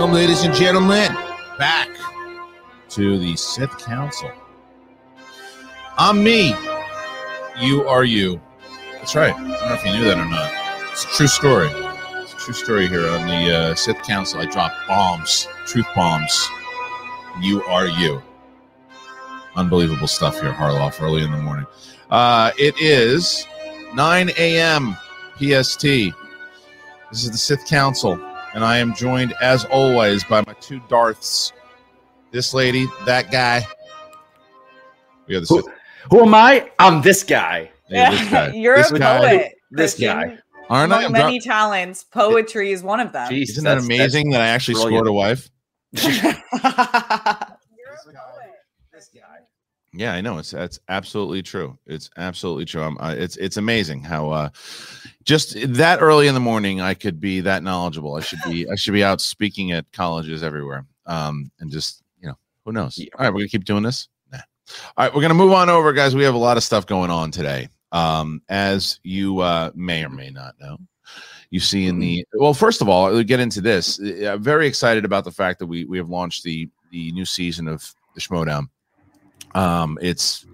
Welcome, ladies and gentlemen, back to the Sith Council. I'm me. You are you. That's right. I don't know if you knew that or not. It's a true story. It's a true story here on the uh, Sith Council. I drop bombs, truth bombs. You are you. Unbelievable stuff here, Harloff, early in the morning. Uh, it is 9 a.m. PST. This is the Sith Council, and I am joined, as always, by my two Darths. This lady, that guy. We have the Sith. Who am I? I'm this guy. yeah, this guy. You're This a guy. poet. This Kristian. guy. Aren't I? Among I'm many dro- talents, poetry is one of them. Jeez, Isn't that amazing that I actually brilliant. scored a wife? This. Yeah, I know. It's that's absolutely true. It's absolutely true. I'm, uh, it's it's amazing how uh, just that early in the morning I could be that knowledgeable. I should be I should be out speaking at colleges everywhere. Um, and just you know who knows. Yeah. All right, we're gonna keep doing this. Nah. All right, we're gonna move on over, guys. We have a lot of stuff going on today. Um, as you uh, may or may not know. You see in the well, first of all, we'll get into this. Uh, I'm very excited about the fact that we we have launched the the new season of the Schmodown. Um, it's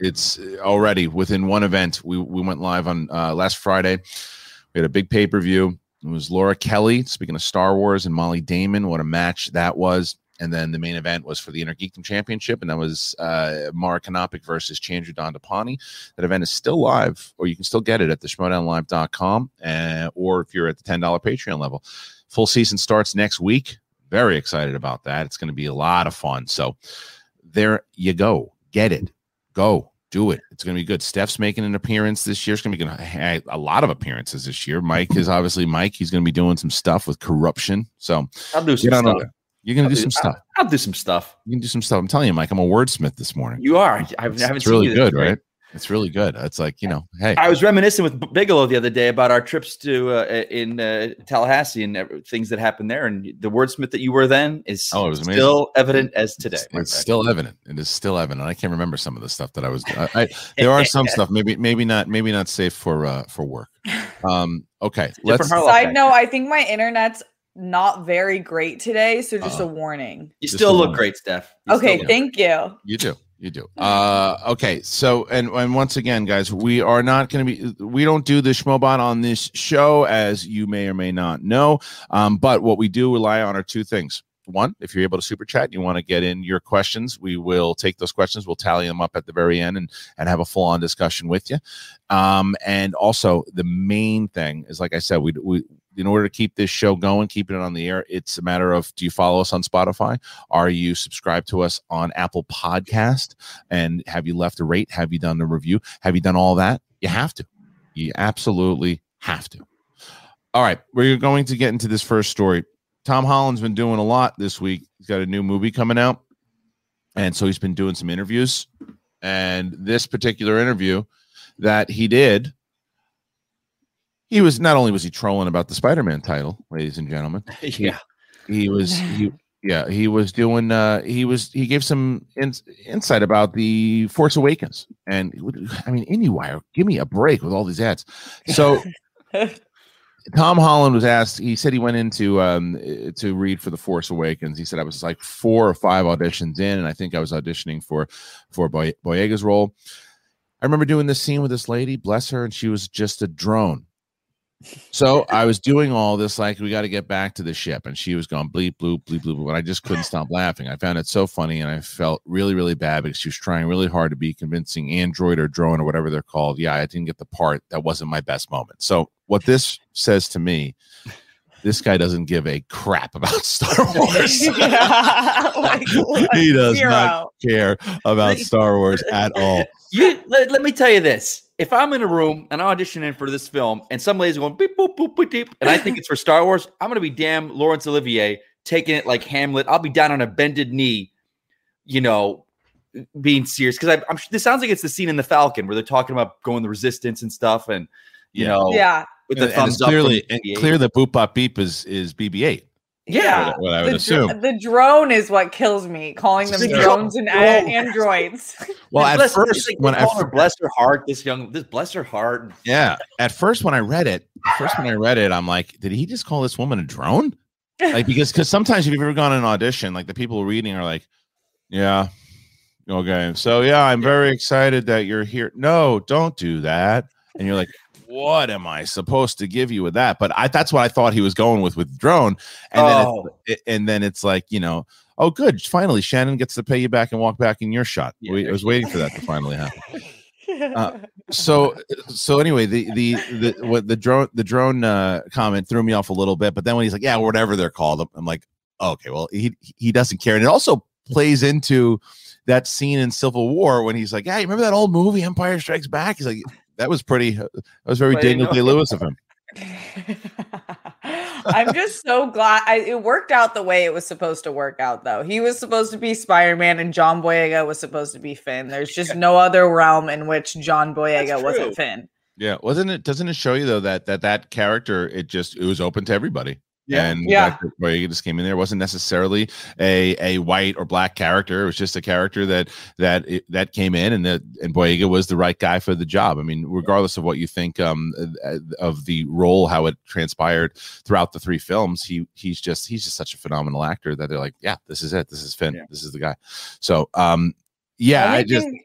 it's already within one event. We we went live on uh, last Friday. We had a big pay per view. It was Laura Kelly speaking of Star Wars and Molly Damon. What a match that was! And then the main event was for the Inner Geekdom Championship, and that was uh, Mara Kanopic versus Chandra Dandapani. That event is still live, or you can still get it at the schmodownlive.com, uh, or if you're at the $10 Patreon level. Full season starts next week. Very excited about that. It's going to be a lot of fun. So there you go. Get it. Go. Do it. It's going to be good. Steph's making an appearance this year. It's going to be gonna ha- a lot of appearances this year. Mike is obviously Mike. He's going to be doing some stuff with corruption. So I'll do some stuff. You're going to do some stuff. I'll, I'll do some stuff. You can do some stuff. I'm telling you, Mike, I'm a wordsmith this morning. You are. I haven't, It's, I haven't it's really good, right? It's really good. It's like, you know, hey, I was reminiscing with Bigelow the other day about our trips to uh, in uh, Tallahassee and things that happened there, and the wordsmith that you were then is Oh, it was amazing. still evident as today. It's, it's still evident. It is still evident. I can't remember some of the stuff that I was. I, I there are some stuff maybe maybe not maybe not safe for uh for work. Um. Okay. Let's. Side back note, I think my internet's not very great today, so just a Uh-oh. warning. You still look moment. great, Steph. You Okay, still look- thank you. You do. You do. Uh. Okay. So and and once again, guys, we are not going to be. We don't do the Schmobot on this show, as you may or may not know. Um. But what we do rely on are two things. One, if you're able to super chat, you want to get in your questions, we will take those questions. We'll tally them up at the very end and and have a full on discussion with you. Um, and also the main thing is, like I said, we we in order to keep this show going, keep it on the air, it's a matter of do you follow us on Spotify? Are you subscribed to us on Apple Podcast? And have you left a rate? Have you done a review? Have you done all that? You have to. You absolutely have to. All right, we're going to get into this first story. Tom Holland's been doing a lot this week. He's got a new movie coming out. And so he's been doing some interviews. And this particular interview that he did, he was not only was he trolling about the Spider-Man title, ladies and gentlemen, yeah. he was he yeah he was doing uh he was he gave some in, insight about the force awakens. And i mean anywire give me a break with all these ads. So tom holland was asked he said he went into um to read for the force awakens. He said i was like four or five auditions in and i think i was auditioning for for Boy- boyega's role. I remember doing this scene with this lady bless her and she was just a drone so I was doing all this, like, we got to get back to the ship. And she was going bleep, bloop, bleep, bloop. But I just couldn't stop laughing. I found it so funny. And I felt really, really bad because she was trying really hard to be convincing Android or drone or whatever they're called. Yeah, I didn't get the part. That wasn't my best moment. So, what this says to me, this guy doesn't give a crap about Star Wars. Like, he does not care about Star Wars at all. You let, let me tell you this. If I'm in a room and I'm auditioning for this film and some lady's going beep boop boop boop beep, and I think it's for Star Wars, I'm gonna be damn Laurence Olivier taking it like Hamlet. I'll be down on a bended knee, you know, being serious because I'm this sounds like it's the scene in the Falcon where they're talking about going the resistance and stuff, and you Yeah. know, Yeah. with the And- and thumbs it's up. from clearly and BB-8. clear that Boop Bop Beep is is BB-8. Yeah. What I would the, assume. dr- the drone is what kills me, calling them drones and a- drone. androids. Well, at bless- first, like when I her bless her heart, this young, this bless her heart. Yeah. At first, when I read it, first when I read it, I'm like, did he just call this woman a drone? like because because sometimes if you've ever gone in an audition, like the people reading are like, yeah, okay, so yeah, I'm very excited that you're here. No, don't do that. And you're like, what am I supposed to give you with that? But I that's what I thought he was going with with drone, and then Oh. it's, it, and then it's like you know, oh good, finally Shannon gets to pay you back and walk back in your shot. Yeah, we, I was waiting for that to finally happen Uh, so so anyway the the the what the drone the drone uh comment threw me off a little bit but then when he's like yeah whatever they're called i'm like okay well he he doesn't care and it also plays into that scene in civil war when he's like yeah you remember that old movie empire strikes back he's like that was pretty uh, that was very daniel day lewis of him I'm just so glad I, it worked out the way it was supposed to work out, though. He was supposed to be Spider Man, and John Boyega was supposed to be Finn. There's just no other realm in which John Boyega wasn't. Finn. yeah wasn't it doesn't it show you though that that that character it just it was open to everybody Yeah. and Yeah. he just came in there It wasn't necessarily a a white or black character. It was just a character that that it, that came in, and that and Boyega was the right guy for the job. I mean, regardless of what you think um uh, of the role, how it transpired throughout the three films, he he's just he's just such a phenomenal actor that they're like, yeah, this is it, this is Finn, Yeah. this is the guy. So um yeah, Only I just thing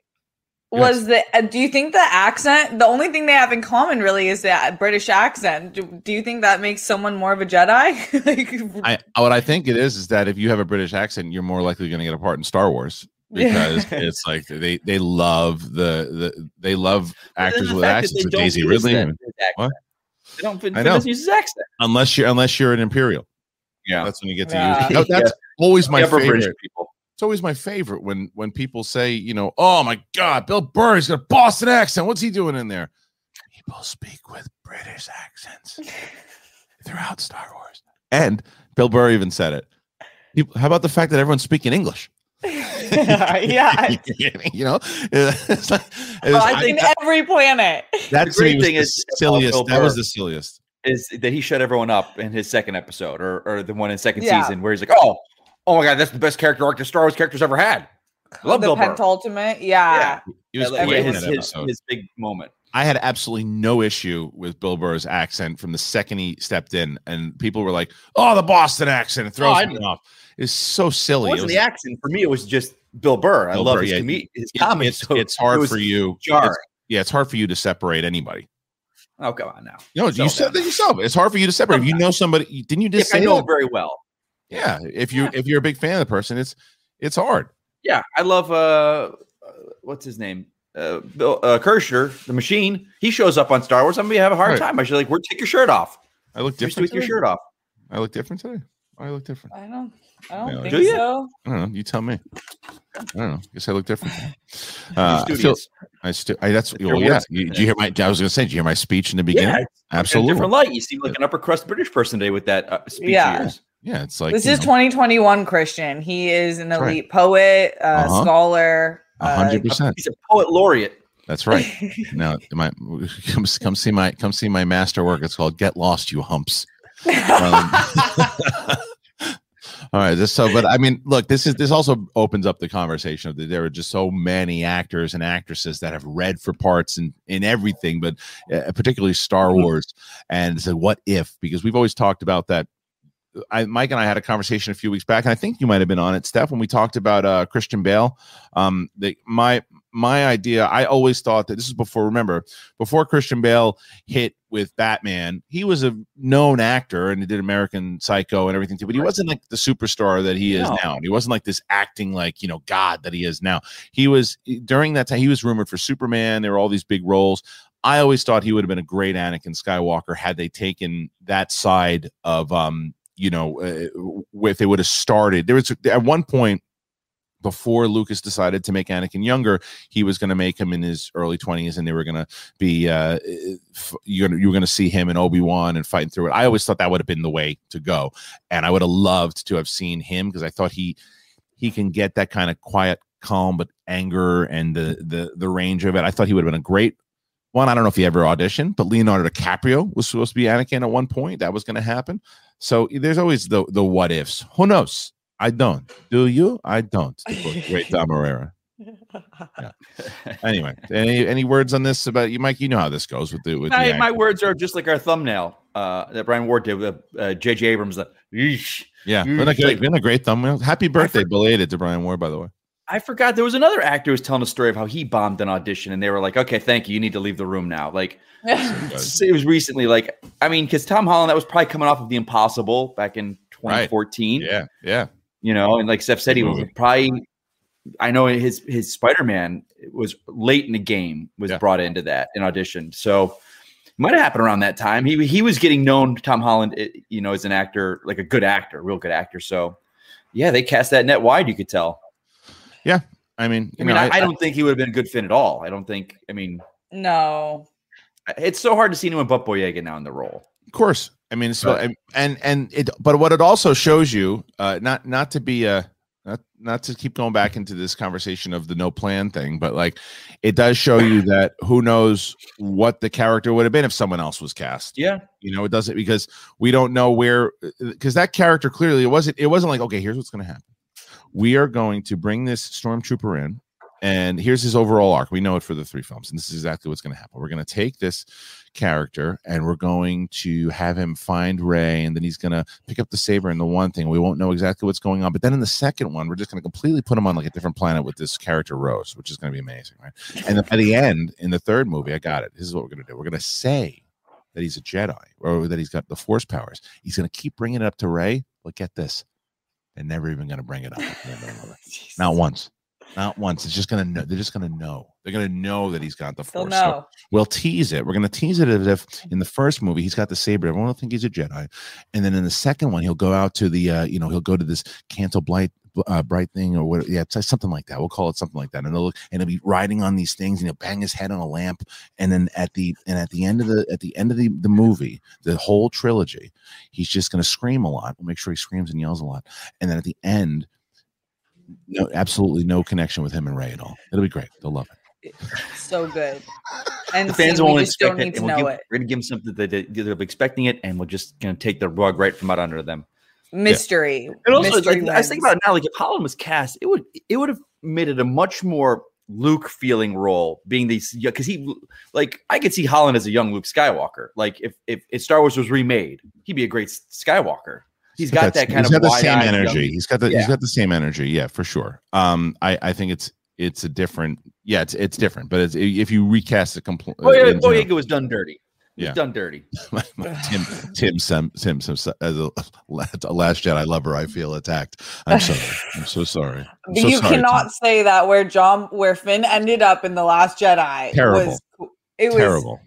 was the uh, do you think the accent the only thing they have in common really is that british accent do, do you think that makes someone more of a jedi like I what I think it is is that if you have a British accent, you're more likely going to get a part in Star Wars because it's like they they love the the they love actors the with accents. they With Daisy use Ridley, and- What? They don't Finn, I know. use his accent. unless you're unless you're an Imperial, Yeah. that's when you get to Yeah. use. It. That's always my favorite. British people. It's always my favorite when when people say, you know, oh my God, Bill Burr, he's got a Boston accent. What's he doing in there? People speak with British accents throughout Star Wars, and Bill Burr even said it. People, how about the fact that everyone's speaking English? yeah you know, it's like, it's- Well, I I- think- in every planet That's the great thing the is about silliest. That was the silliest. Is that he shut everyone up in his second episode or, or the one in second Yeah. season where he's like, oh, oh my God, that's the best character arc the Star Wars characters ever had. I love the Bill Burr. pentultimate yeah, He was Like, great his, his, his big moment. I had absolutely no issue with Bill Burr's accent from the second he stepped in, and people were like, "Oh, the Boston accent! It throws Oh, me off." It's so silly. It wasn't was- the accent for me. It was just Bill Burr. I love Burr, his, yeah. comed- his it- comedy. it's, so it's hard it for you. jarring. it's- yeah, it's hard for you to separate anybody. Oh come on now. No, So you said that yourself. It's hard for you to separate. If you know somebody, didn't you just If I say know that? very well. Yeah, if you if you're a big fan of the person, it's it's hard. Yeah, I love uh, uh what's his name? Uh, Bill uh, Kreischer, the machine. He shows up on Star Wars. I'm gonna have a hard Right. time. I should like, where take your shirt off. I look different. take your shirt off. I look different today. I look different. i don't i don't Yeah, think do ya? so I don't know. You tell me. I don't know. Guess I look different. Uh, I feel, studious. I still. I, that's Your well, yeah. words- You, did you hear my? I was going to say. Did you hear my speech in the beginning? yeah, it's in a Absolutely. different light. You seem like an upper crust British person today with that uh, speech Yeah. of yours. Yeah, it's like this is know, 2021 Kristian he is an That's right. elite poet uh, Uh-huh. scholar a uh, hundred percent. He's a poet laureate. That's right. Now, my come come see my come see my masterwork. It's called "Get Lost, You Humps." Um, all right. This so, but I mean, look, this is this also opens up the conversation of that there are just so many actors and actresses that have read for parts in in everything, but uh, particularly Star Mhm. Wars. And so, what if? Because we've always talked about that. I, Mike and I had a conversation a few weeks back, and I think you might have been on it, Steph, when we talked about uh, Christian Bale. Um, the, my my idea, I always thought that this is before. Remember, before Christian Bale hit with Batman, he was a known actor and he did American Psycho and everything too, but he Right. wasn't like the superstar that he is No. now. He wasn't like this acting like, you know, God that he is now. He was during that time, he was rumored for Superman. There were all these big roles. I always thought he would have been a great Anakin Skywalker had they taken that side of, um, you know, uh, if they would have started. There was at one point before Lucas decided to make Anakin younger, he was going to make him in his early 20s and they were going to be uh you're gonna, you were going to see him in Obi-Wan and fighting through it. I always thought that would have been the way to go. And I would have loved to have seen him because I thought he he can get that kind of quiet calm but anger and the the the range of it. I thought he would have been a great one. I don't know if he ever auditioned, but Leonardo DiCaprio was supposed to be Anakin at one point. That was going to happen. So there's always the the what ifs. Who knows? I don't. Do you? I don't. Great Dom Herrera. Anyway, any any words on this about you, Mike? You know how this goes with the with My, acting. my words are just like our thumbnail. uh, that Brian Ward did with uh, J.J. Abrams. Yeesh. Yeah, been a great, like- been a great thumbnail. Happy birthday, for- belated to Brian Ward, by the way. I forgot there was another actor who was telling a story of how he bombed an audition, and they were like, "Okay, thank you. You need to leave the room now." Like it was recently. Like I mean, because Tom Holland that was probably coming off of The Impossible back in 2014. Yeah, yeah. you know, and like Steph said, he was probably. I know his his Spider Man was late in the game was Yeah. brought into that in audition, so it might have happened around that time. He he was getting known, Tom Holland, eh, you know, as an actor, like a good actor, real good actor. So yeah, they cast that net wide. You could tell. I mean, you I mean, know, I, I don't think he would have been a good fit at all. I don't think. I mean, no. it's so hard to see anyone but Boyega now in the role. Of course. I mean, it's Right. and and it, but what it also shows you, uh, not not to be a not not to keep going back into this conversation of the no plan thing, but like it does show you that who knows what the character would have been if someone else was cast. Yeah, You know, it doesn't because we don't know where because that character clearly it wasn't it wasn't like okay, here's what's going to happen. We are going to bring this stormtrooper in, and here's his overall arc. We know it for the three films, and this is exactly what's going to happen. We're going to take this character and we're going to have him find Rey, and then he's going to pick up the saber and the one thing. We won't know exactly what's going on, but then in the second one, we're just going to completely put him on like a different planet with this character Rose, which is going to be amazing, right? And then by the end, in the third movie, I got it. This is what we're going to do. We're going to say that he's a Jedi or that he's got the Force powers. He's going to keep bringing it up to Rey, but get this, they're never even going to bring it up. at the end of the movie. Not once. Not once. It's just gonna know. They're just gonna know. They're gonna know that he's got the force. So we'll tease it. We're gonna tease it as if in the first movie he's got the saber. Everyone will think he's a Jedi, and then in the second one he'll go out to the, uh, you know, he'll go to this Canto Bight. Uh, bright thing or what yeah it's something like that. We'll call it something like that. And he'll and he'll be riding on these things and he'll bang his head on a lamp and then at the and at the end of the at the end of the, the movie the whole trilogy he's just going to scream a lot. We'll make sure he screams and yells a lot. And then at the end no absolutely no connection with him and Rey at all. It'll be great. They'll love it. So good. And the fans see, won't just don't expect it, need to and we'll know give, it. we're gonna give them something that they, they'll be expecting it, and we're just gonna take the rug right from out under them. Mystery. And also, Mystery like, I was thinking about it now, like if Holland was cast, it would it would have made it a much more Luke feeling role, being these because he like I could see Holland as a young Luke Skywalker. Like if if, if Star Wars was remade, he'd be a great Skywalker. He's got that kind he's of got the same energy young- he's got the Yeah. he's got the same energy yeah for sure um i i think it's it's a different yeah it's it's different but it's if you recast it completely Boy, Boyega was done dirty. He was Yeah. done dirty. Tim, Tim, Tim, Tim, Tim, as a, a last Jedi lover, I feel attacked. I'm sorry. I'm so sorry. I'm so you sorry, cannot Tim. say that where John where Finn ended up in the last Jedi Terrible. was it was Terrible.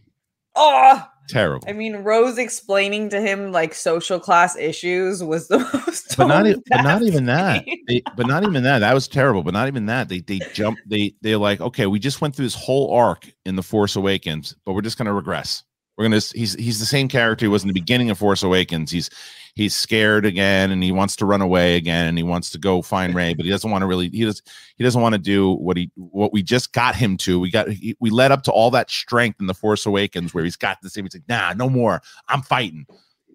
oh Terrible. I mean Rose explaining to him like social class issues was the most but not, e- but not even that. They, but not even that. That was terrible. But not even that. They they jump. They they're like, okay, we just went through this whole arc in the Force Awakens, but we're just gonna regress. We're gonna. He's he's the same character he was in the beginning of Force Awakens. He's he's scared again, and he wants to run away again, and he wants to go find Rey, but he doesn't want to really. He does. He doesn't want to do what he what we just got him to. We got he, we led up to all that strength in the Force Awakens, where he's got this. He's like, nah, no more. I'm fighting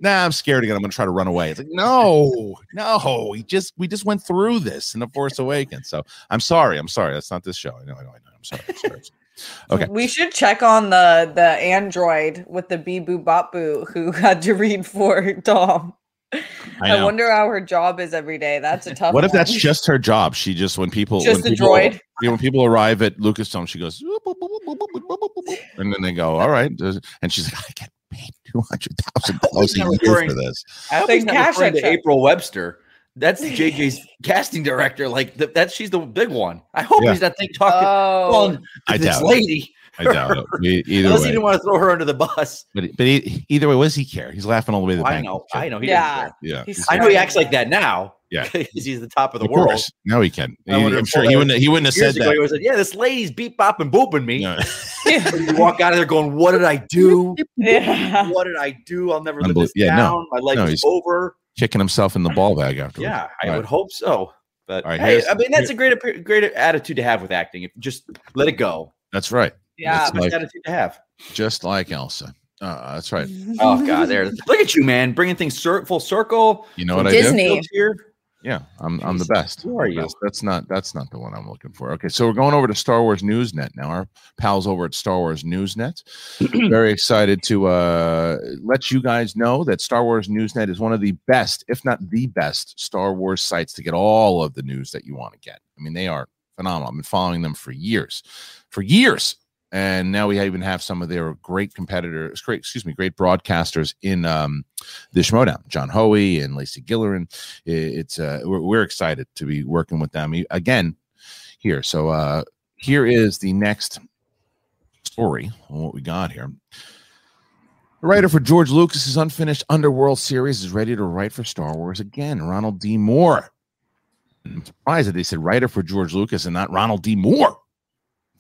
nah, I'm scared again. I'm gonna try to run away. It's like, no, no, we just we just went through this in the Force Awakens. So I'm sorry. I'm sorry. That's not this show. I know, I know, I know. I'm sorry. I'm sorry. Okay. We should check on the the android with the bee boo bop boo who had to read for Tom. I I, wonder how her job is every day. That's a tough What if one. that's just her job? She just when people Just when a people, droid? Yeah, when people arrive at Lucasstone, she goes, and then they go, "All right," and she's like, "I get paid two hundred thousand dollars a year referring- for this." I hope he's not cash referring to. April Webster. That's JJ's casting director. Like th- that, she's the big one. I hope Yeah. he's not think talking Oh, on I this doubt it. lady. I doubt it. E- Either Unless he way, didn't want to throw her under the bus. but but e- either way, what does he care? He's laughing all the way to the I bank. know. I know. He Yeah. doesn't Yeah, He's. I know he acts like that now. Yeah. because he's the top of the of world. course. Now he can. I wonder I'm sure he wouldn't. He wouldn't have said ago, that. he was like, "Yeah, this lady's beep bopping booping me." No. you walk out of there going, "What did I do? yeah. What did I do? I'll never live this yeah, no. down. My life No, is over." Kicking himself in the ball bag afterwards. Yeah, I All right. would hope so. But All right, hey, I mean, that's a great, great attitude to have with acting. If just let it go. That's right. Yeah. It's Best like- attitude to have. Just like Elsa. Uh, that's right. Oh God, there. Look at you, man, bringing things cir- full circle. You know what I Disney. do? Jokes Here. Yeah, I'm I'm the best. who are you? That's not that's not the one I'm looking for. Okay, so we're going over to Star Wars Newsnet now. Our pals over at Star Wars Newsnet. Very excited to uh, let you guys know that Star Wars Newsnet is one of the best, if not the best, Star Wars sites to get all of the news that you want to get. I mean, they are phenomenal. I've been following them for years, for years. And now we even have some of their great competitors, great, excuse me, great broadcasters in um, the Schmodown, John Hoey and Lacey Gillerin. It's uh, we're, we're excited to be working with them again here. So uh, here is the next story on what we got here. The writer for George Lucas's unfinished Underworld series is ready to write for Star Wars again. Ronald D. Moore. I'm surprised that they said writer for George Lucas and not Ronald D. Moore.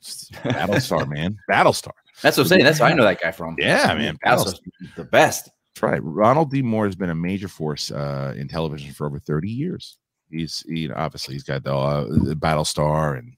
Battlestar, man. Battlestar. That's what I'm saying. That's where I know that guy from. Yeah, man. That's the best. That's right. Ronald D. Moore has been a major force uh, in television for over 30 years. He's he, obviously he's got the, uh, the Battlestar and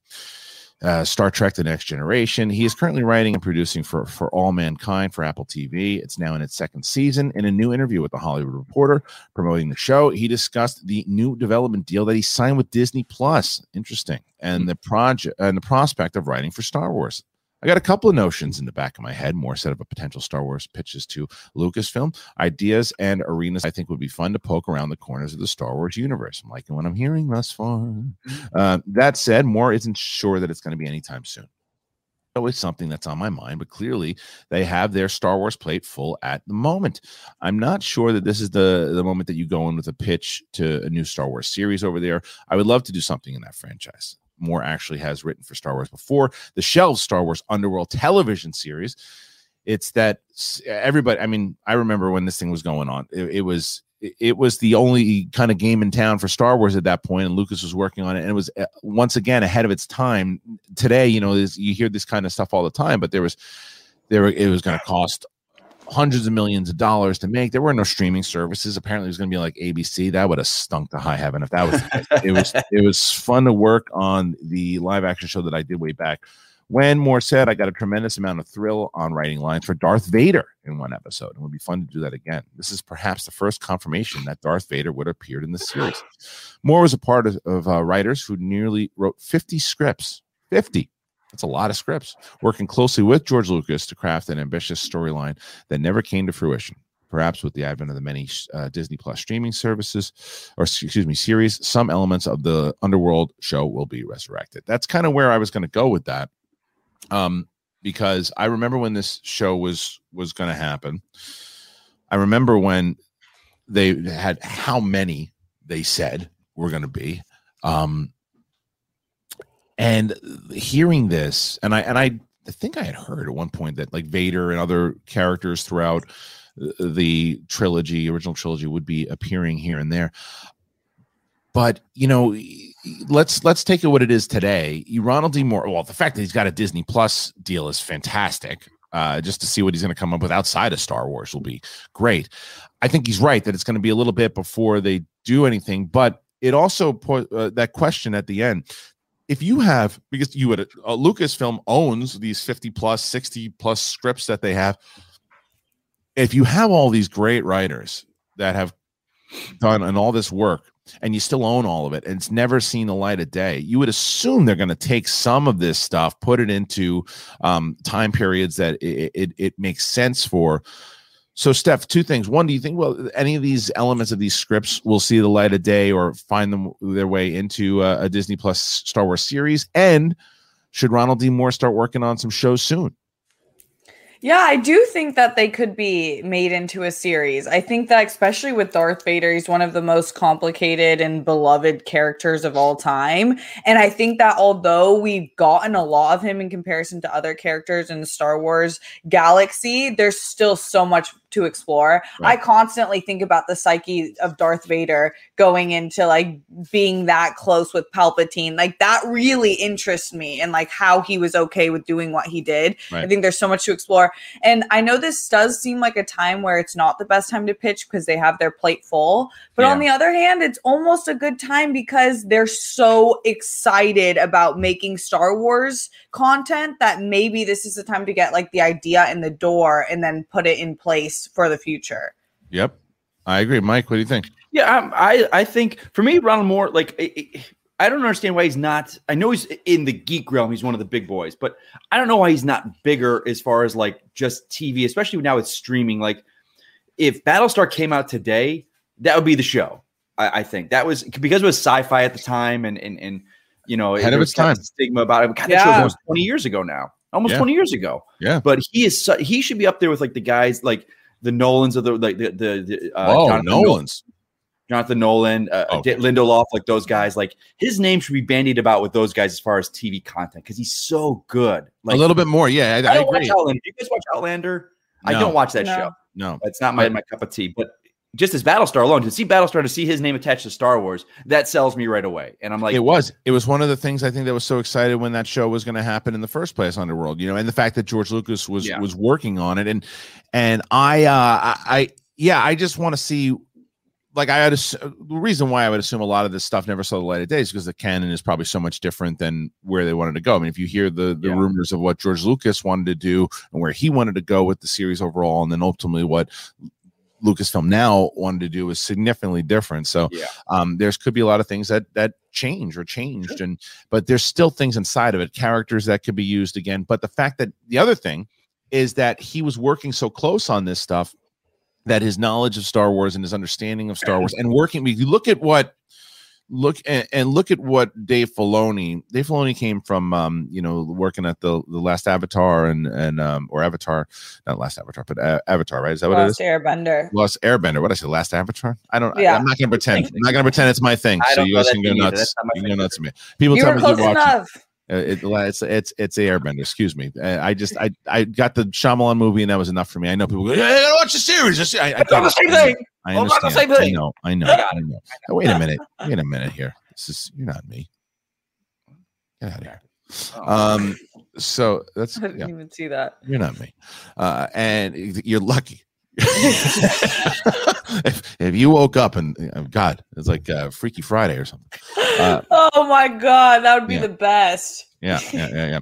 uh, Star Trek: The Next Generation. He is currently writing and producing for for All Mankind for Apple TV. It's now in its second season. In a new interview with the Hollywood Reporter promoting the show, he discussed the new development deal that he signed with Disney Plus. Interesting, and the project and the prospect of writing for Star Wars. I got a couple of notions in the back of my head, more set of a potential Star Wars pitches to Lucasfilm, ideas and arenas I think would be fun to poke around the corners of the Star Wars universe. I'm liking what I'm hearing thus far. Uh, that said, Moore isn't sure that it's going to be anytime soon. So it's something that's on my mind, but clearly they have their Star Wars plate full at the moment. I'm not sure that this is the the moment that you go in with a pitch to a new Star Wars series over there. I would love to do something in that franchise. Moore actually has written for Star Wars before. The shelves Star Wars Underworld television series. It's that everybody. I mean, I remember when this thing was going on. It, it was it- was the only kind of game in town for Star Wars at that point, and Lucas was working on it, and it was uh, once again ahead of its time. Today, you know, you hear this kind of stuff all the time, but there was there it was going to cost hundreds of millions of dollars to make. There were no streaming services. Apparently, it was going to be like ABC. That would have stunk to high heaven if that was. it was it was fun to work on the live action show that I did way back. When Moore said, I got a tremendous amount of thrill on writing lines for Darth Vader in one episode. It would be fun to do that again. This is perhaps the first confirmation that Darth Vader would have appeared in the series. Moore was a part of, of uh, writers who nearly wrote 50 scripts. 50. That's a lot of scripts, working closely with George Lucas to craft an ambitious storyline that never came to fruition. Perhaps with the advent of the many uh, Disney Plus streaming services, or excuse me, series, some elements of the Underworld show will be resurrected. That's kind of where I was going to go with that, um, because I remember when this show was was going to happen. I remember when they had how many they said were going to be. Um, and hearing this and i and i think i had heard at one point that like vader and other characters throughout the trilogy original trilogy would be appearing here and there. But you know let's let's take it what it is today. Ronald d. Moore well the fact that he's got a disney plus deal is fantastic uh, just to see what he's going to come up with outside of star wars will be great. I think he's right that it's going to be a little bit before they do anything but it also put uh, that question at the end if you have because you would uh, lucasfilm owns these 50 plus 60 plus scripts that they have. If you have all these great writers that have done and all this work and you still own all of it and it's never seen the light of day you would assume they're going to take some of this stuff put it into um, time periods that it, it, it makes sense for so steph two things one do you think well any of these elements of these scripts will see the light of day or find them their way into uh, a disney plus star wars series and should ronald d moore start working on some shows soon Yeah, I do think that they could be made into a series. I think that especially with Darth Vader, he's one of the most complicated and beloved characters of all time. And I think that although we've gotten a lot of him in comparison to other characters in the Star Wars galaxy, there's still so much to explore. Right. I constantly think about the psyche of Darth Vader going into like being that close with Palpatine. Like that really interests me and like how he was okay with doing what he did. I think there's so much to explore. And I know this does seem like a time where it's not the best time to pitch because they have their plate full. But on the other hand, it's almost a good time because they're so excited about making Star Wars content that maybe this is the time to get like the idea in the door and then put it in place for the future. yep i agree mike what do you think Yeah, um, I I think for me, Ronald Moore, like it, it, I don't understand why he's not. I know he's in the geek realm; he's one of the big boys, but I don't know why he's not bigger as far as like just TV, especially now it's streaming. Like, if Battlestar came out today, that would be the show. I, I think that was because it was sci-fi at the time, and and and you know, Ahead of there was its kind time. stigma about it. God, that Yeah. show was almost twenty years ago now, almost Yeah. twenty years ago. Yeah. but he is su- he should be up there with like the guys like the Nolans of the like the the, the uh, oh, Jonathan Nolan- Nolan's. Jonathan Nolan, uh, Okay. Lindelof, like those guys. Like his name should be bandied about with those guys as far as TV content because he's so good. Like a little bit more. Yeah, I, I I don't agree. watch Outlander. Do you guys watch Outlander? I don't watch that No. show. No, It's not my, my cup of tea. But just as Battlestar alone, to see Battlestar, to see his name attached to Star Wars, that sells me right away. And I'm like, it was. It was one of the things I think that was so excited when that show was going to happen in the first place, Underworld. You know, and the fact that George Lucas was Yeah. was working on it, and and I, uh, I, I yeah, I just want to see. Like I had the reason why I would assume a lot of this stuff never saw the light of day is because the canon is probably so much different than where they wanted to go. I mean, if you hear the the Yeah. rumors of what George Lucas wanted to do and where he wanted to go with the series overall, and then ultimately what Lucasfilm now wanted to do is significantly different. So Yeah. um, there's could be a lot of things that that change or changed, and but there's still things inside of it, characters that could be used again. But the fact that the other thing is that he was working so close on this stuff that his knowledge of Star Wars and his understanding of Star Wars and working, you look at what look and, and look at what Dave Filoni. Dave Filoni came from um, you know working at the the last Avatar and and um, or Avatar, not last Avatar, but uh, Avatar, right? Is that what it is? Lost Airbender. Lost Airbender. What did I say? Last Avatar. I don't. Yeah. I, Yeah. am not gonna pretend. I'm not gonna pretend it's my thing. I So don't you guys can go thing either. nuts. Not my You can go favorite. nuts at me. People You tell were me to watch enough. It, it's it's it's Airbender. Excuse me. Uh, I just I I got the Shyamalan movie and that was enough for me. I know people go, "Yeah, I gotta watch the series." I, I, I the same thing. I not the understand. same thing. I know. I know. I know. Oh, wait a minute. Wait a minute here. This is you're not me. Get out of here. Oh, Um. So that's I didn't yeah. even see that. You're not me. Uh, and you're lucky. if, if you woke up and God, it's like uh, Freaky Friday or something. Uh, oh my god, that would be yeah. the best. Yeah, yeah, yeah, yeah.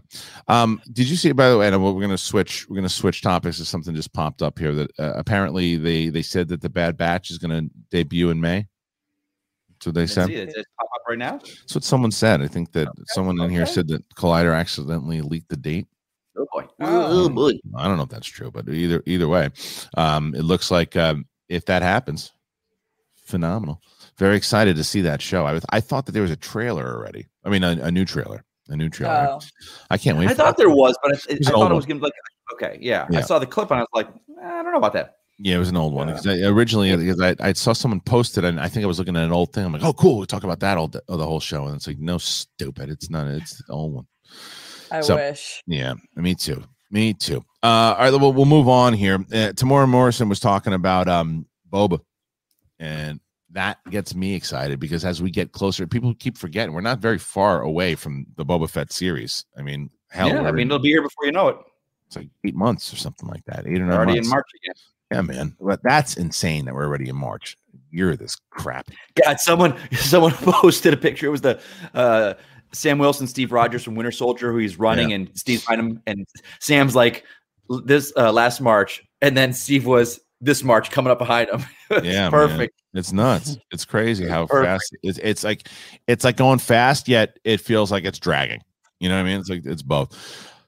Um, did you see? By the way, and we're gonna switch. We're gonna switch topics. As something just popped up here that uh, apparently they they said that the Bad Batch is gonna debut in May. That's what they I said. see it. It pop up right now? That's what someone said. I think that someone in here okay. said that Collider accidentally leaked the date. Oh boy. Oh. boy. I don't know if that's true, but either either way, um, it looks like um, if that happens, phenomenal. Very excited to see that show. I was, I thought that there was a trailer already. I mean, a, a new trailer, a new trailer. Oh. I can't wait. I for thought that. there was, but I, I was an thought it was gonna be like okay, yeah. Yeah. I saw the clip and I was like, eh, I don't know about that. Yeah, it was an old one. Because I, originally, because I, I saw someone post it, and I think I was looking at an old thing. I'm like, oh, cool. We talk about that all the, oh, the whole show, and it's like, no, stupid. It's not. It's the old one. I So- wish. Yeah, me too. Me too. Uh, all right, we'll, we'll move on here. Uh, Temuera Morrison was talking about um Boba, and that gets me excited because as we get closer, people keep forgetting we're not very far away from the Boba Fett series. I mean, hell, yeah, I mean in- it'll be here before you know it. it's like eight months or something like that. Eight or nine already months. in March again. Yeah, man. But that's insane that we're already in March. You're this crap. God, someone someone posted a picture. It was the uh, Sam Wilson, Steve Rogers from Winter Soldier, who he's running, and Steve behind him, and Sam's like this uh, last March, and then Steve was this March coming up behind him. Yeah, man. perfect. It's nuts. It's crazy how Perfect. fast it's, it's like it's like going fast, yet it feels like it's dragging. You know what I mean? It's like it's both.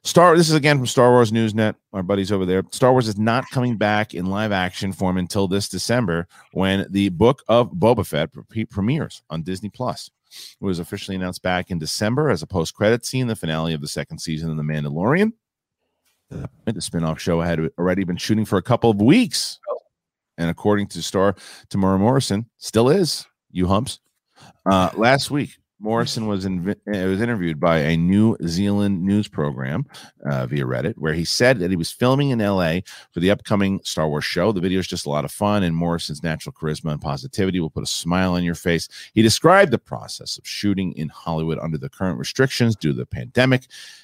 Star. This is again from Star Wars Newsnet. Our buddies over there. Star Wars is not coming back in live action form until this December, when the book of Boba Fett pre- premieres on Disney Plus. It was officially announced back in December as a post-credit scene, the finale of the second season of The Mandalorian. The spin-off show had already been shooting for a couple of weeks, and according to star Temuera Morrison, still is. You humps. Uh, last week, Morrison was in, uh, was interviewed by a New Zealand news program uh, via Reddit, where he said that he was filming in LA for the upcoming Star Wars show. The video is just a lot of fun, and Morrison's natural charisma and positivity will put a smile on your face. He described the process of shooting in Hollywood under the current restrictions due to the pandemic,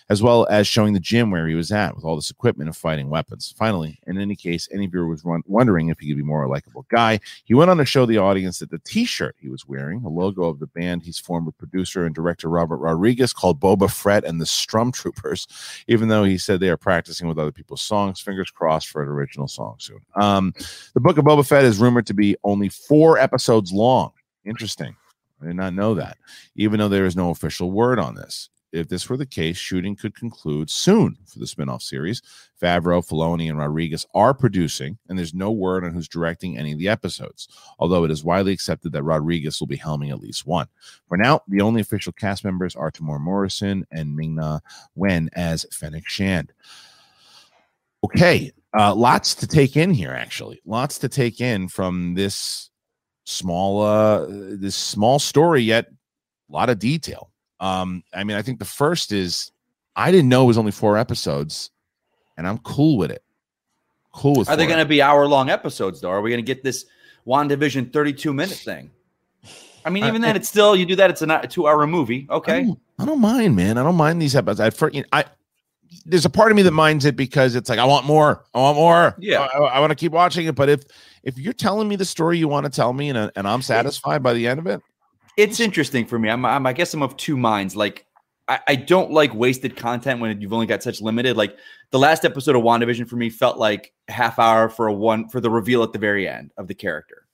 as well as showing the gym where he was at with all this equipment and fighting weapons. Finally, in any case, any viewer was won- wondering if he could be more a likable guy. He went on to show the audience that the T-shirt he was wearing, a logo of the band he's formed with producer and director Robert Rodriguez called Boba Fett and the Stormtroopers, even though he said they are practicing with other people's songs. Fingers crossed for an original song soon. Um, the Book of Boba Fett is rumored to be only four episodes long. Interesting. I did not know that, even though there is no official word on this if this were the case, shooting could conclude soon for the spinoff series. Favreau, Filoni, and Rodriguez are producing, and there's no word on who's directing any of the episodes, although it is widely accepted that Rodriguez will be helming at least one. For now, the only official cast members are Temuera Morrison and Ming-Na Wen as Fennec Shand. Okay, uh, lots to take in here, actually. Lots to take in from this small uh this small story yet a lot of detail um, I mean, I think the first is I didn't know it was only four episodes, and I'm cool with it. Cool with. Are they going to be hour long episodes though? Are we going to get this WandaVision 32 minute thing? I mean, even I, then, it's still you do that. It's a two hour movie. Okay, I don't, I don't, mind, man. I don't mind these episodes. I, for, you know, I there's a part of me that minds it because it's like I want more. I want more. Yeah, I, I want to keep watching it. But if if you're telling me the story you want to tell me and and I'm satisfied by the end of it, it's interesting for me. I'm, I'm I guess I'm of two minds. Like I, I, don't like wasted content when you've only got such limited. Like the last episode of WandaVision for me felt like half hour for a one for the reveal at the very end of the character.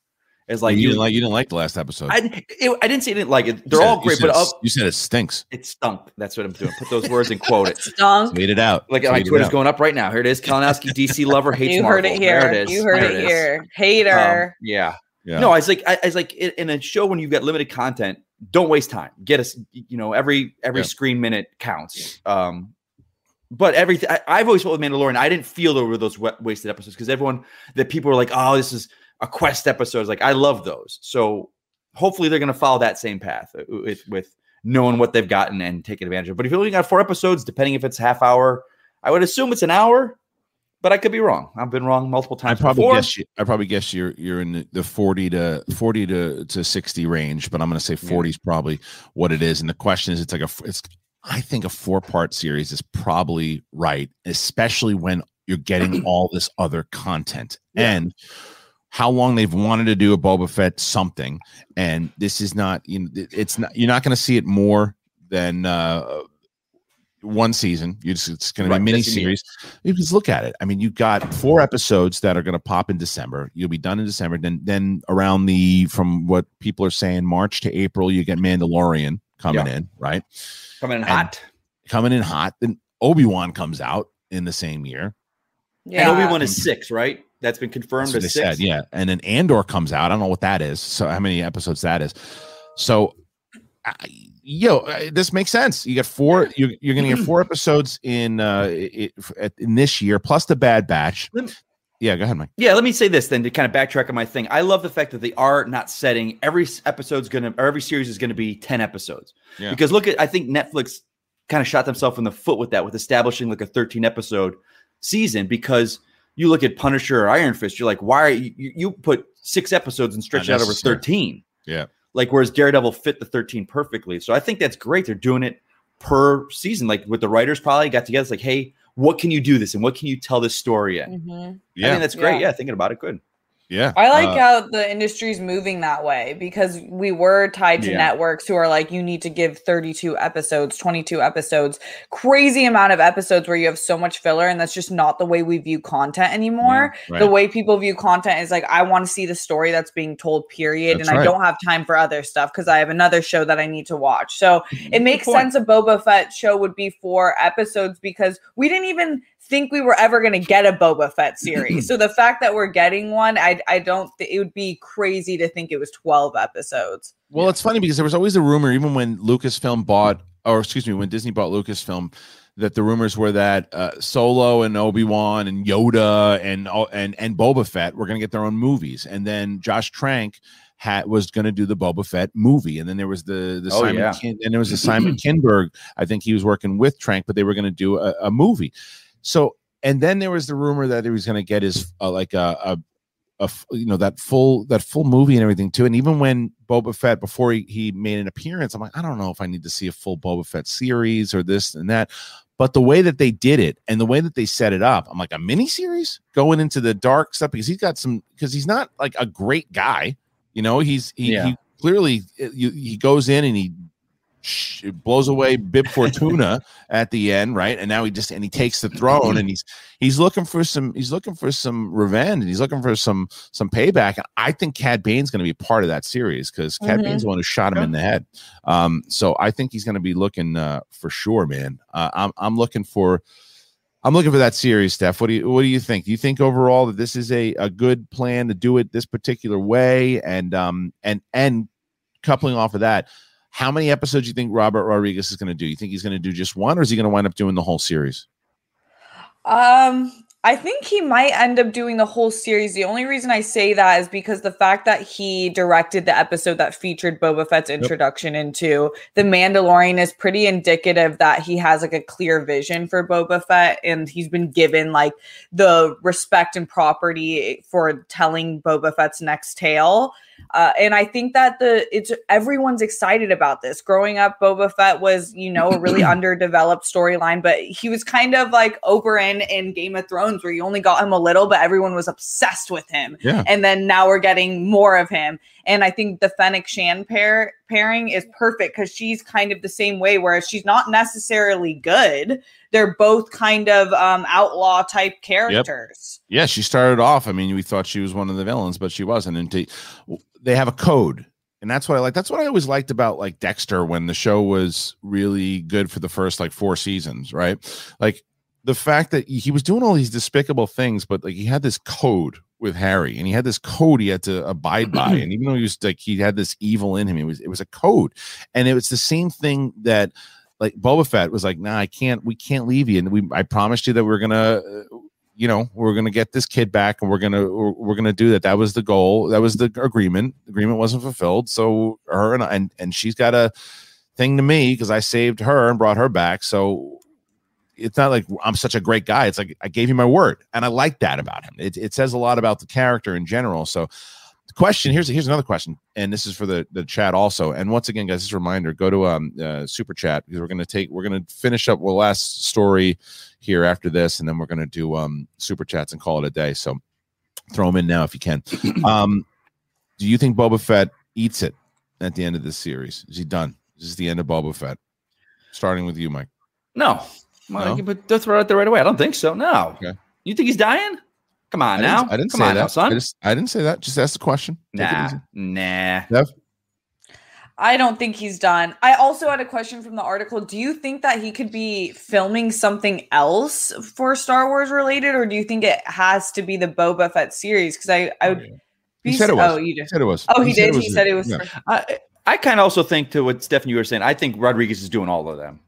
It's like you, you didn't like you didn't like the last episode. I, it, I didn't say I didn't like it. They're all great, but you said it stinks. It stunk. That's what I'm doing. Put those words and quote it. stunk. Tweet it out. Like my Twitter's going up right now. Here it is. Kalinowski, DC lover hates. You Marvel. heard it here. There it is. You heard there it, it here. Hater. Um, yeah. Yeah. No, I was like, I, I was like, in a show when you've got limited content, don't waste time. Get us, you know, every every yeah. screen minute counts. Um, but everything I, have always felt with Mandalorian, I didn't feel there were those wasted episodes because everyone that people were like, oh, this is a quest episode. Like I love those. So hopefully they're going to follow that same path uh, with with knowing what they've gotten and taking advantage of. But if you only got four episodes, depending if it's half hour, I would assume it's an hour but I could be wrong. I've been wrong multiple times. I probably before. guess you, I probably guess you're you're in the, forty to forty to, to sixty range, but I'm going to say forty is yeah. probably what it is. And the question is, it's like a it's I think a four part series is probably right, especially when you're getting all this other content yeah. and how long they've wanted to do a Boba Fett something, and this is not you know it's not you're not going to see it more than uh one season. You just, it's going right, to be a mini series. You just look at it. I mean, you've got four episodes that are going to pop in December. You'll be done in December. Then, then around the from what people are saying, March to April, you get Mandalorian coming yeah. in, right? Coming in and hot. Coming in hot. Then Obi Wan comes out in the same year. Yeah, Obi Wan is six, right? That's been confirmed That's as six. Said, yeah, and then Andor comes out. I don't know what that is. So how many episodes that is? So. I, yo, uh, this makes sense. You get four. You're, you're going to get four episodes in uh in this year, plus the Bad Batch. Yeah, go ahead, Mike. Yeah, let me say this then to kind of backtrack on my thing. I love the fact that they are not setting every episode's gonna or every series is gonna be 10 episodes. Yeah. Because look at I think Netflix kind of shot themselves in the foot with that, with establishing like a 13 episode season because you look at Punisher or Iron Fist, you're like, why are you, you put six episodes and stretch it out over 13? Yeah. Like whereas Daredevil fit the 13 perfectly. So I think that's great. They're doing it per season. Like with the writers probably got together. It's like, hey, what can you do this and what can you tell this story in? Mm-hmm. Yeah. I think that's great. Yeah. yeah. Thinking about it. Good. Yeah. I like uh, how the industry's moving that way because we were tied to yeah. networks who are like, you need to give 32 episodes, 22 episodes, crazy amount of episodes where you have so much filler. And that's just not the way we view content anymore. Yeah, right. The way people view content is like, I want to see the story that's being told, period. That's and right. I don't have time for other stuff because I have another show that I need to watch. So it makes sense a Boba Fett show would be four episodes because we didn't even think we were ever going to get a Boba Fett series. so the fact that we're getting one, I I don't th- it would be crazy to think it was 12 episodes. Well, yeah. it's funny because there was always a rumor even when Lucasfilm bought or excuse me, when Disney bought Lucasfilm that the rumors were that uh, Solo and Obi-Wan and Yoda and and and Boba Fett were going to get their own movies. And then Josh Trank had was going to do the Boba Fett movie, and then there was the the oh, Simon yeah. Kin- and there was the Simon Kinberg. I think he was working with Trank, but they were going to do a, a, movie. So, and then there was the rumor that he was going to get his uh, like a, a a you know that full that full movie and everything too. And even when Boba Fett before he, he made an appearance, I'm like, I don't know if I need to see a full Boba Fett series or this and that. But the way that they did it and the way that they set it up, I'm like a mini series going into the dark stuff because he's got some because he's not like a great guy, you know. He's he, yeah. he clearly uh, he goes in and he sh- blows away Bib Fortuna at the end, right? And now he just and he takes the throne, and he's he's looking for some he's looking for some revenge, and he's looking for some some payback. And I think Cad Bane's going to be part of that series because Cad Mhm. Bane's the one who shot him in the head. Um, so I think he's going to be looking uh, for sure, man. Uh, I'm I'm looking for. I'm looking for that series, Steph. What do you What do you think? Do you think overall that this is a, a good plan to do it this particular way? And um and and coupling off of that, how many episodes do you think Robert Rodriguez is going to do? You think he's going to do just one, or is he going to wind up doing the whole series? Um, I think he might end up doing the whole series. The only reason I say that is because the fact that he directed the episode that featured Boba Fett's introduction into The Mandalorian is pretty indicative that he has like a clear vision for Boba Fett and he's been given like the respect and property for telling Boba Fett's next tale. Uh, and I think that the it's everyone's excited about this. Growing up, Boba Fett was, you know, a really underdeveloped storyline, but he was kind of like Oberyn in Game of Thrones, where you only got him a little, but everyone was obsessed with him. Yeah. And then now we're getting more of him. And I think the Fennec Shand pair pairing is perfect because she's kind of the same way, whereas she's not necessarily good. They're both kind of um, outlaw type characters. Yeah, she started off. I mean, we thought she was one of the villains, but she wasn't. And to, they have a code, and that's what I like. That's what I always liked about like Dexter when the show was really good for the first like four seasons, right? Like the fact that he was doing all these despicable things, but like he had this code with Harry, and he had this code he had to abide by. and even though he was like he had this evil in him, it was it was a code, and it was the same thing that like Boba Fett was like, nah, I can't, we can't leave you. And we, I promised you that we're gonna, uh, you know, we're gonna get this kid back, and we're gonna, we're, we're gonna do that. That was the goal. That was the agreement. The agreement wasn't fulfilled. So her and and and she's got a thing to me because I saved her and brought her back. So it's not like I'm such a great guy. It's like I gave you my word, and I like that about him. It, it says a lot about the character in general. So the question here's here's another question, and this is for the the chat also. And once again, guys, just a reminder: go to um uh, super chat because we're gonna take we're gonna finish up the last story here after this, and then we're gonna do um super chats and call it a day. So throw them in now if you can. Um, do you think Boba Fett eats it at the end of this series? Is he done? Is this the end of Boba Fett? Starting with you, Mike. No. Well, No? But don't throw it out there right away. I don't think so. No. Okay. You think he's dying? Come on I now. didn't, I didn't Come say on that. now, son. I, just, I didn't say that. Just ask the question. Take it nah. easy. Nah. I don't think he's done. I also had a question from the article. Do you think that he could be filming something else for Star Wars related, or do you think it has to be the Boba Fett series? Because I, I Oh, would yeah. be He said it was. Oh, you He said it was. Oh, he, did. He said it was. yeah. I I kind of also think to what Stephen you were saying. I think Rodriguez is doing all of them.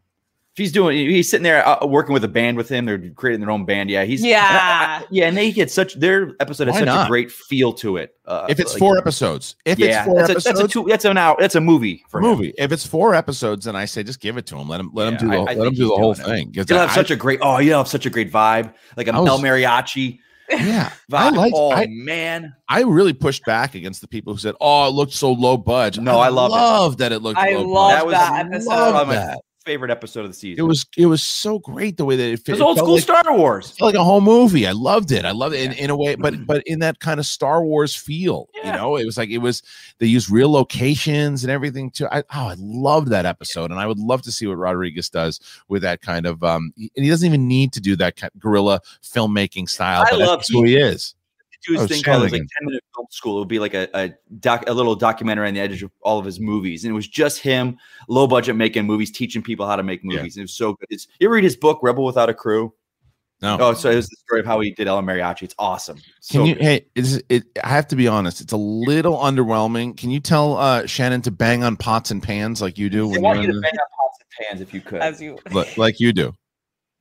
If he's doing, he's sitting there uh, working with a band with him. They're creating their own band. Yeah, he's Yeah. I- I- yeah, and they get such their episode has Why such not? a great feel to it. Uh, If it's like- four episodes, if yeah, it's four that's, episodes, a, that's a two, that's an hour. That's a movie for him. movie. If it's four episodes, then I say just give it to him. Let him let him do the I- I let him do the whole doing it. thing. 'Cause You'll have I- such a great. Oh, you'll have such a great vibe, like a was- El Mariachi yeah. vibe. I like. oh I, man, I really pushed back against the people who said, "Oh, it looked so low budget." No, I love it. love that it looked. I low love budget. That was- that episode. love Probably my that. Favorite episode of the season. It was it was so great the way that it It was old school like- Star Wars. felt like a whole movie. I loved it. I loved it in, in a way, but but in that kind of Star Wars feel. You know, it was like it was they used real locations and everything too. I oh, I loved that episode, and I would love to see what Rodriguez does with that kind of um. And he doesn't even need to do that kind of guerrilla filmmaking style. I but love- that's who he is. Do his Oh, thing called it like 10 minute film school. It would be like a, a doc, a little documentary on the edge of all of his movies. And it was just him, low budget making movies, teaching people how to make Yeah. movies. And it was so good. It's, you read his book, Rebel Without a Crew? No, Oh, so it was the story of how he did El Mariachi. It's awesome. So Can you? good. Hey, is it? I have to be honest. It's a little underwhelming. Can you tell uh, Shannon to bang on pots and pans like you do I when want you're you in to the- bang on pots and pans if you could. As you. li- like you do?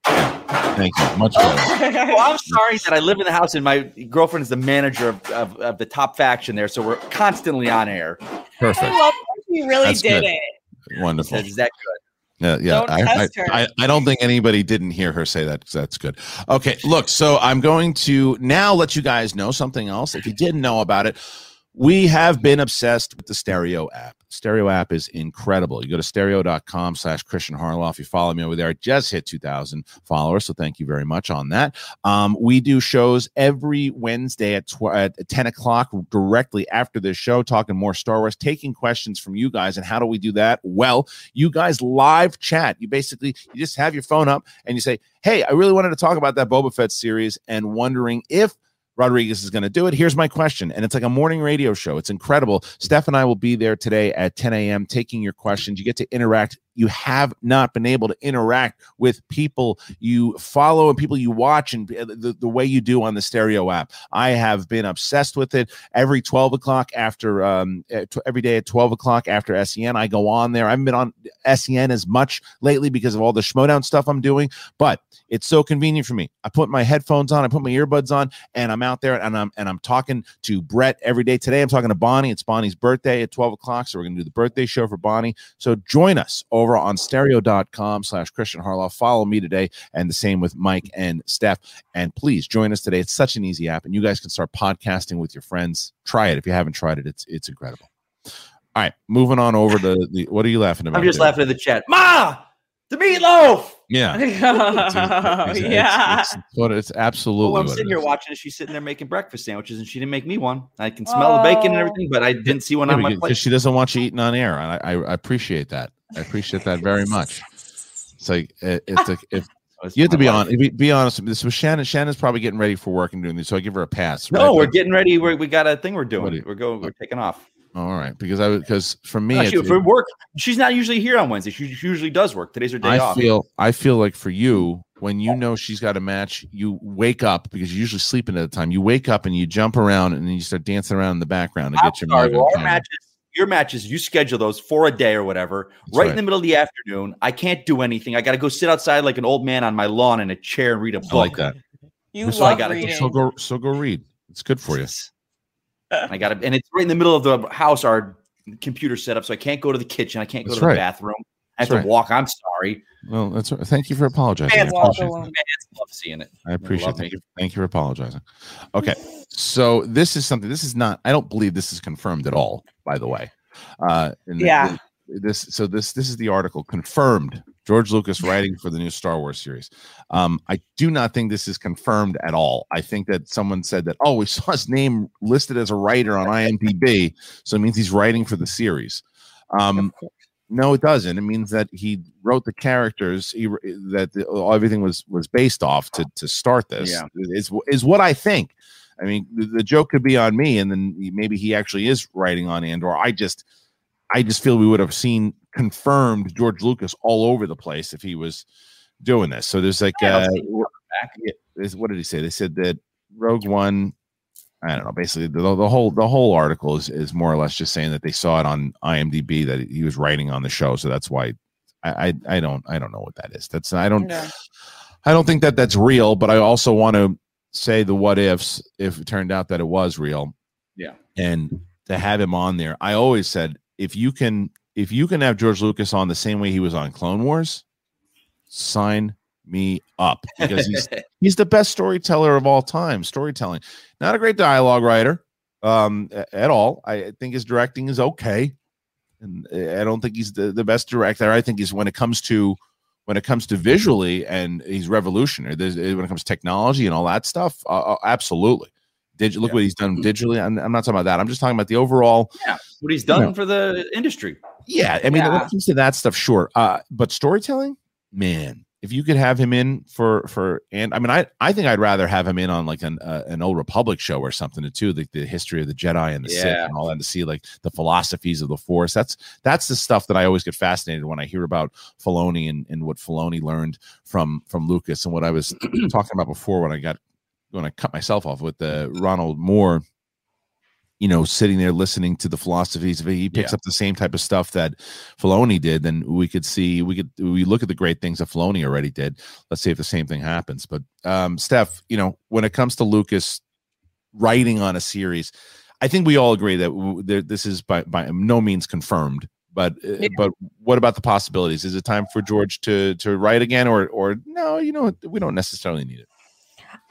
Yeah. Thank you. Much better. well, I'm sorry that I live in the house and my girlfriend is the manager of, of, of the top faction there. So we're constantly on air. Perfect. I love that he really That's did good. it. Wonderful. Says, is that good? Yeah, yeah. Don't I, I, her. I, I don't think anybody didn't hear her say that. That's good. Okay, look. So I'm going to now let you guys know something else. If you didn't know about it, we have been obsessed with the Stereo app. Stereo app is incredible. You go to stereo.com slash Kristian Harloff. You follow me over there. I just hit 2,000 followers. So thank you very much on that. Um, we do shows every Wednesday at, tw- at 10 o'clock directly after this show, talking more Star Wars, taking questions from you guys. And how do we do that? Well, you guys live chat. You basically, you just have your phone up and you say, Hey, I really wanted to talk about that Boba Fett series and wondering if Rodriguez is going to do it. Here's my question. And it's like a morning radio show. It's incredible. Steph and I will be there today at 10 a.m. taking your questions. You get to interact. You have not been able to interact with people you follow and people you watch and the, the way you do on the stereo app. I have been obsessed with it every 12 o'clock after um, every day at 12 o'clock after SEN. I go on there. I haven't been on SEN as much lately because of all the Schmoedown stuff I'm doing, but it's so convenient for me. I put my headphones on, I put my earbuds on, and I'm out there and I'm and I'm talking to Brett every day. Today I'm talking to Bonnie. It's Bonnie's birthday at 12 o'clock. So we're gonna do the birthday show for Bonnie. So join us over on stereo.com slash Kristian Harloff. Follow me today, and the same with Mike and Steph. And please join us today. It's such an easy app, and you guys can start podcasting with your friends. Try it if you haven't tried it. It's it's incredible. All right, moving on over to the what are you laughing about? I'm just laughing at the chat. Ma, the meatloaf. Yeah. oh, yeah. It's, it's, what it's absolutely. Well, I'm sitting it here watching and she's sitting there making breakfast sandwiches and she didn't make me one. I can smell the bacon and Oh. everything, but I didn't see one Yeah, on my plate. she doesn't want you eating on air, and I, I, I appreciate that. I appreciate that very much. It's like it, it's like if oh, It's you have to be on, be, be honest. This was Shannon. Shannon's probably getting ready for work and doing this, so I give her a pass. No, right? we're But- getting ready. We're, we got a thing we're doing. We're going. We're taking off. all right because I because for me, for work, she's not usually here on Wednesday. She usually does work. Today's her day I off. feel I feel like for you when you know she's got a match, you wake up because you're usually sleeping at the time. You wake up and you jump around and then you start dancing around in the background to I'm get your sorry, well, our matches, your matches, you schedule those for a day or whatever, right, right. in the middle of the afternoon. I can't do anything. I got to go sit outside like an old man on my lawn in a chair and read a book. I like that. You So I gotta- reading. So go so go read. It's good for you. I got to, and it's right in the middle of the house. Our computer setup, so I can't go to the kitchen. I can't go That's to the right. bathroom. I have That's right. to walk. I'm sorry. Well, that's thank you for apologizing. I Fans walk appreciate Fans love seeing it. I appreciate it. Thank you. Thank you for apologizing. Okay. So this is something this is not I don't believe this is confirmed at all, by the way. Uh and th- Yeah. th- this so this this is the article confirmed. George Lucas writing for the new Star Wars series. Um, I do not think this is confirmed at all. I think that someone said that, oh, we saw his name listed as a writer on IMDb, so it means he's writing for the series. Um, no, it doesn't. It means that he wrote the characters. He that the, everything was was based off to to start this. Yeah. is is what I think. I mean, the, the joke could be on me, and then maybe he actually is writing on Andor. I just, I just feel we would have seen confirmed George Lucas all over the place if he was doing this. So there's like, uh, I'll see him back. what did he say? They said that Rogue One. I don't know. Basically, the, the whole the whole article is is more or less just saying that they saw it on IMDb that he was writing on the show, so that's why. I I, I don't I don't know what that is. That's I don't No. I don't think that that's real, but I also want to say the what ifs if it turned out that it was real. Yeah. And to have him on there, I always said if you can if you can have George Lucas on the same way he was on Clone Wars, sign me up because he's he's the best storyteller of all time. Storytelling, not a great dialogue writer um at all. I think his directing is okay, and I don't think he's the, the best director. I think he's when it comes to when it comes to visually and he's revolutionary. There's, when it comes to technology and all that stuff, uh, uh, absolutely. Did you look Yeah. what he's done digitally? I'm, I'm not talking about that. I'm just talking about the overall. Yeah, what he's done Yeah. for the industry. Yeah, I mean, when it comes to that stuff, sure. Uh, but storytelling, man, if you could have him in for for and I mean, I I think I'd rather have him in on like an uh, an old Republic show or something too, like the history of the Jedi and the Sith and all that to see like the philosophies of the Force. That's that's the stuff that I always get fascinated when I hear about Filoni and, and what Filoni learned from from Lucas and what I was talking about before when I got when I cut myself off with the Ronald Moore you know, sitting there listening to the philosophies. If he picks Yeah. up the same type of stuff that Filoni did, then we could see we could we look at the great things that Filoni already did. Let's see if the same thing happens. But um, Steph, you know, when it comes to Lucas writing on a series, I think we all agree that w- there, this is by by no means confirmed. But uh, Yeah. but what about the possibilities? Is it time for George to to write again, or or no? You know, we don't necessarily need it.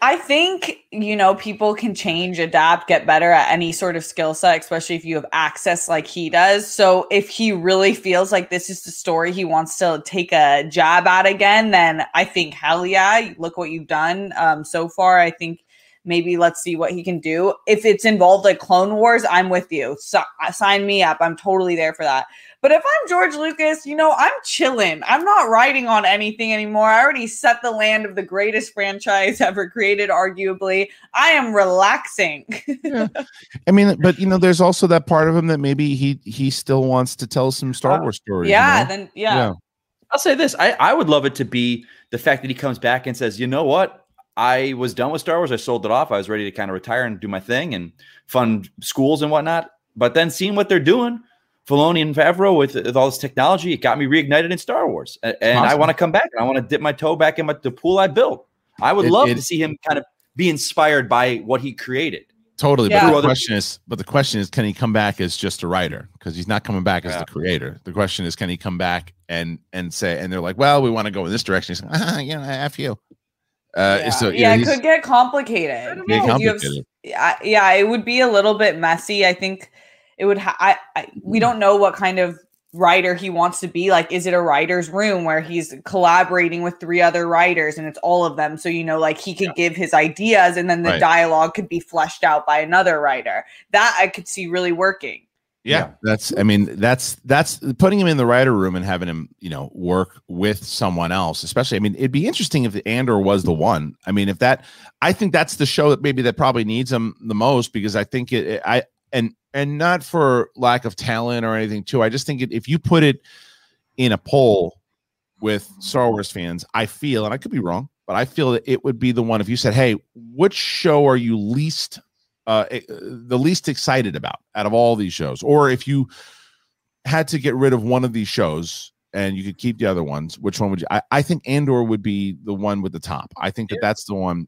I think, you know, people can change, adapt, get better at any sort of skill set, especially if you have access like he does. So if he really feels like this is the story he wants to take a jab at again, then I think, hell yeah, look what you've done um, so far. I think maybe let's see what he can do. If it's involved like Clone Wars, I'm with you. So, sign me up. I'm totally there for that. But if I'm George Lucas, you know, I'm chilling. I'm not writing on anything anymore. I already set the land of the greatest franchise ever created, arguably. I am relaxing. yeah. I mean, but you know, there's also that part of him that maybe he he still wants to tell some Star uh, Wars stories. Yeah, you know? then yeah. yeah. I'll say this. I, I would love it to be the fact that he comes back and says, you know what? I was done with Star Wars. I sold it off. I was ready to kind of retire and do my thing and fund schools and whatnot. But then seeing what they're doing, Filoni and Favreau with, with all this technology, it got me reignited in Star Wars, and, and awesome. I want to come back. I want to dip my toe back in my, the pool I built. I would it, love it, to see him kind of be inspired by what he created. Totally, yeah. but the question is, but the question is, can he come back as just a writer? Because he's not coming back as yeah. the creator. The question is, can he come back and and say, and they're like, well, we want to go in this direction. He's like, ah, you know, f you. Uh, yeah, so, yeah know, it could get complicated. Get complicated. Have, yeah, it would be a little bit messy. I think it would ha- I, I we don't know what kind of writer he wants to be like is it a writer's room where he's collaborating with three other writers and it's all of them? So you know like he could yeah. give his ideas and then the right. dialogue could be fleshed out by another writer. That i could see really working. Yeah, yeah, that's i mean that's that's putting him in the writer room and having him you know work with someone else especially i mean it'd be interesting if andor was the one. I mean if that i think that's the show that maybe that probably needs him the most because i think it i and and not for lack of talent or anything too. I just think it, if you put it in a poll with Star Wars fans, I feel, and I could be wrong, but I feel that it would be the one if you said, "Hey, which show are you least uh, eh, the least excited about out of all these shows?" Or if you had to get rid of one of these shows and you could keep the other ones, which one would you? I, I think Andor would be the one with the top. I think that that's the one.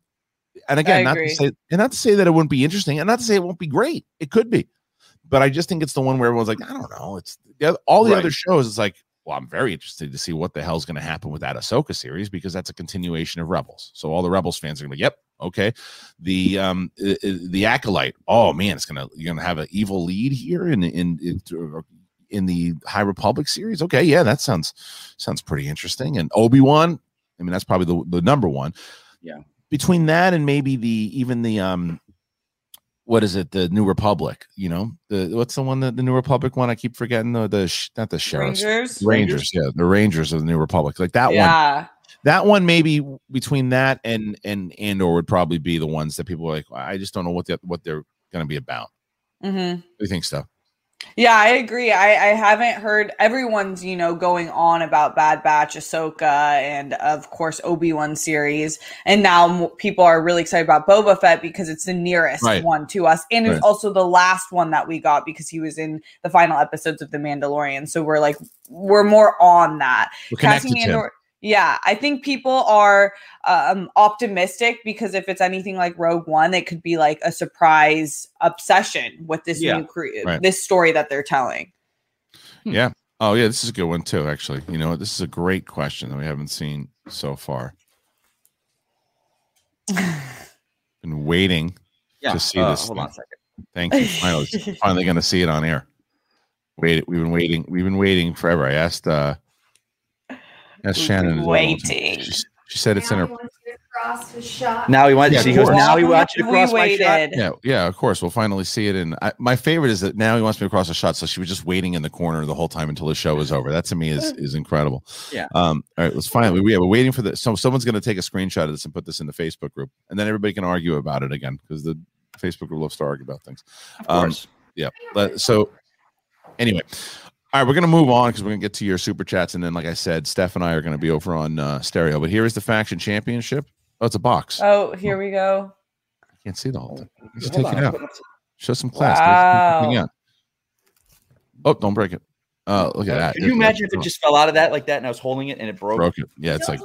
And again, not to say and not to say that it wouldn't be interesting, and not to say it won't be great. It could be but I just think it's the one where everyone's like, I don't know. It's all the right. other shows. It's like, well, I'm very interested to see what the hell's going to happen with that Ahsoka series because that's a continuation of Rebels. So all the Rebels fans are going to be, yep, okay. The um the acolyte, oh man, it's gonna you're gonna have an evil lead here in in in, in the High Republic series. Okay, yeah, that sounds sounds pretty interesting. And Obi Wan, I mean, that's probably the the number one. Yeah. Between that and maybe the even the um what is it? The New Republic. You know, the what's the one that the New Republic one? I keep forgetting the the not the sheriffs Rangers. Rangers, yeah, the Rangers of the New Republic. Like that yeah. one. That one maybe between that and and Andor would probably be the ones that people are like. I just don't know what the, what they're going to be about. Mm-hmm. What do you think, stuff? Yeah, I agree. I, I haven't heard everyone's, you know, going on about Bad Batch, Ahsoka, and of course Obi Wan series, and now people are really excited about Boba Fett because it's the nearest right. one to us, and right. it's also the last one that we got because he was in the final episodes of The Mandalorian. So we're like, we're more on that. We're him. Yeah, I think people are um, optimistic because if it's anything like Rogue One, it could be like a surprise obsession with this yeah, new cre- right. this story that they're telling. Hmm. Yeah. Oh, yeah. This is a good one too. Actually, you know, this is a great question that we haven't seen so far. Been waiting yeah, to see uh, this. Hold thing. on a second. Thank you. Finally, finally going to see it on air. Wait, we've been waiting. We've been waiting forever. I asked. uh that's Shannon. Waiting. She, she, said it's in her. Now he wants. Yeah, she goes. Now he wants you to cross my shot. Yeah, yeah. Of course, we'll finally see it. And my favorite is that now he wants me to cross a shot. So she was just waiting in the corner the whole time until the show was over. That to me is is incredible. Yeah. Um. All right. Let's finally. We, yeah, we're waiting for the. So someone's going to take a screenshot of this and put this in the Facebook group, and then everybody can argue about it again because the Facebook group loves to argue about things. Of course. Um, yeah. So anyway, all right, we're going to move on because we're going to get to your super chats. And then, like I said, Steph and I are going to be over on uh, stereo. But here is the faction championship. Oh, it's a box. Oh, here we go. I can't see the whole thing. Just take it out. Show some class. Wow. Oh, don't break it. Oh, look at that. Can you imagine if it just fell out of that like that and I was holding it and it broke? Broke it. Yeah, it's like.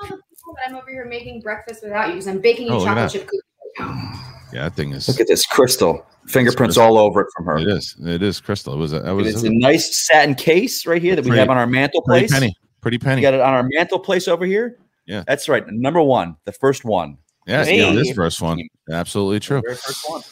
I'm over here making breakfast without you because I'm baking you oh, chocolate chip cookies right now. Yeah, that thing is. Look at this crystal fingerprints all over it from her. It is. It is crystal. It was. A, was. It's a, a nice satin case right here that pretty, we have on our mantle place. Pretty penny. Pretty penny. We got it on our mantle place over here. Yeah, that's right. Number one, the first one, Yeah, Hey. yeah, this first one, absolutely true. Very first one.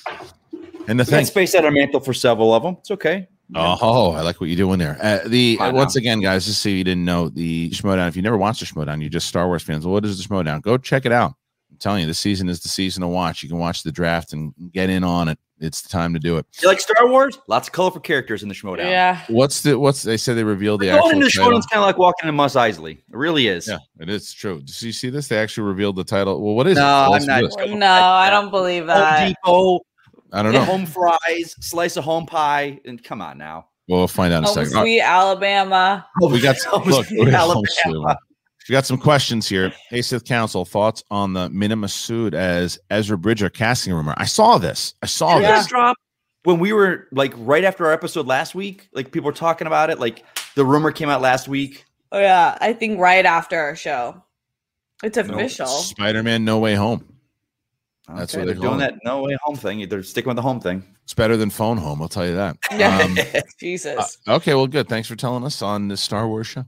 And the We thing, space at our mantle for several of them. It's okay. oh, I like what you're doing there. Uh, the uh, once again, guys, just so you didn't know the Schmoedown. If you never watched the Schmoedown, you're just Star Wars fans. Well, what is the Schmoedown? Go check it out. I'm telling you, this season is the season to watch. You can watch the draft and get in on it. It's the time to do it. You like Star Wars? Lots of colorful characters in the Schmoedown. Yeah. What's the what's they said they revealed the Going actual into the title. Schmoedown's kind of like walking into Mos Eisley. It really is. Yeah, it is true. Did you see this? They actually revealed the title. Well, what is No, it? I'm not- No, I don't believe Home that. Depot, I don't know. home fries, slice of home pie, and come on now. We'll find out in a second. All right, sweet Alabama. we got Home look, sweet we got Alabama. Home sweet. Got some questions here. Hey, Sith Council, thoughts on the Mena Massoud as Ezra Bridger casting rumor? I saw this. I saw Did Yeah. this. this drop when we were like right after our episode last week? Like people were talking about it. Like the rumor came out last week. Oh yeah, I think right after our show. It's No, official. Spider-Man No Way Home. That's Okay, what they're they doing that no way home thing. They're sticking with the home thing. It's better than Phone Home. I'll tell you that. Yeah. Um, Jesus. Uh, okay, well, good. Thanks for telling us on this Star Wars show.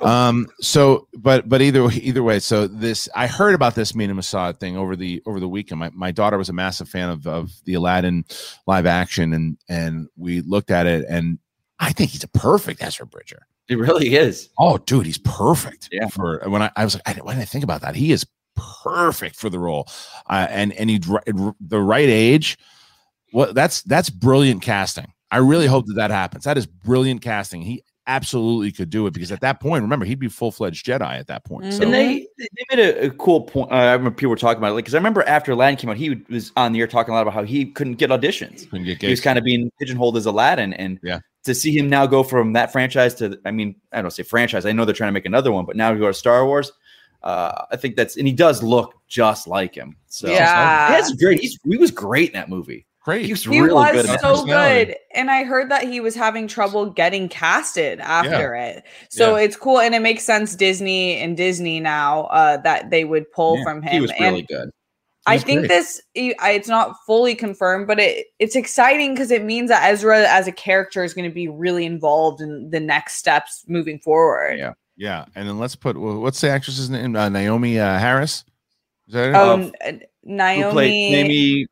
Um, so, but but either either way, so this I heard about this Mena Massoud thing over the over the weekend. My my daughter was a massive fan of of the Aladdin live action, and and we looked at it, and I think he's a perfect Ezra Bridger. He really is. Oh, dude, he's perfect. Yeah. For when I, I was like, I, why did I think about that? He is perfect for the role, uh, and and he's the right age. What that's that's brilliant casting. I really hope that that happens. That is brilliant casting. He absolutely could do it because at that point, remember, he'd be full fledged Jedi at that point. So And they they made a, a cool point. Uh, I remember people were talking about it because I remember after Aladdin came out, he was on the air talking a lot about how he couldn't get auditions. couldn't get He was kind of being pigeonholed as Aladdin, and Yeah. to see him now go from that franchise to, I mean, I don't say franchise. I know they're trying to make another one, but now we go to Star Wars. Uh, I think that's and he does look just like him. So Yeah. that's great. He's he was great in that movie. Great. He was He really was good. so good. And I heard that he was having trouble getting casted after it. So it's cool. And it makes sense Disney and Disney now uh, that they would pull Yeah, from him. He was really and good. I think great. this it's not fully confirmed, but it it's exciting because it means that Ezra as a character is going to be really involved in the next steps moving forward. Yeah. yeah, and then let's put what's the actress's name? Uh, Naomi uh, Harris. Is that it? Oh, Who Naomi, played Naomi?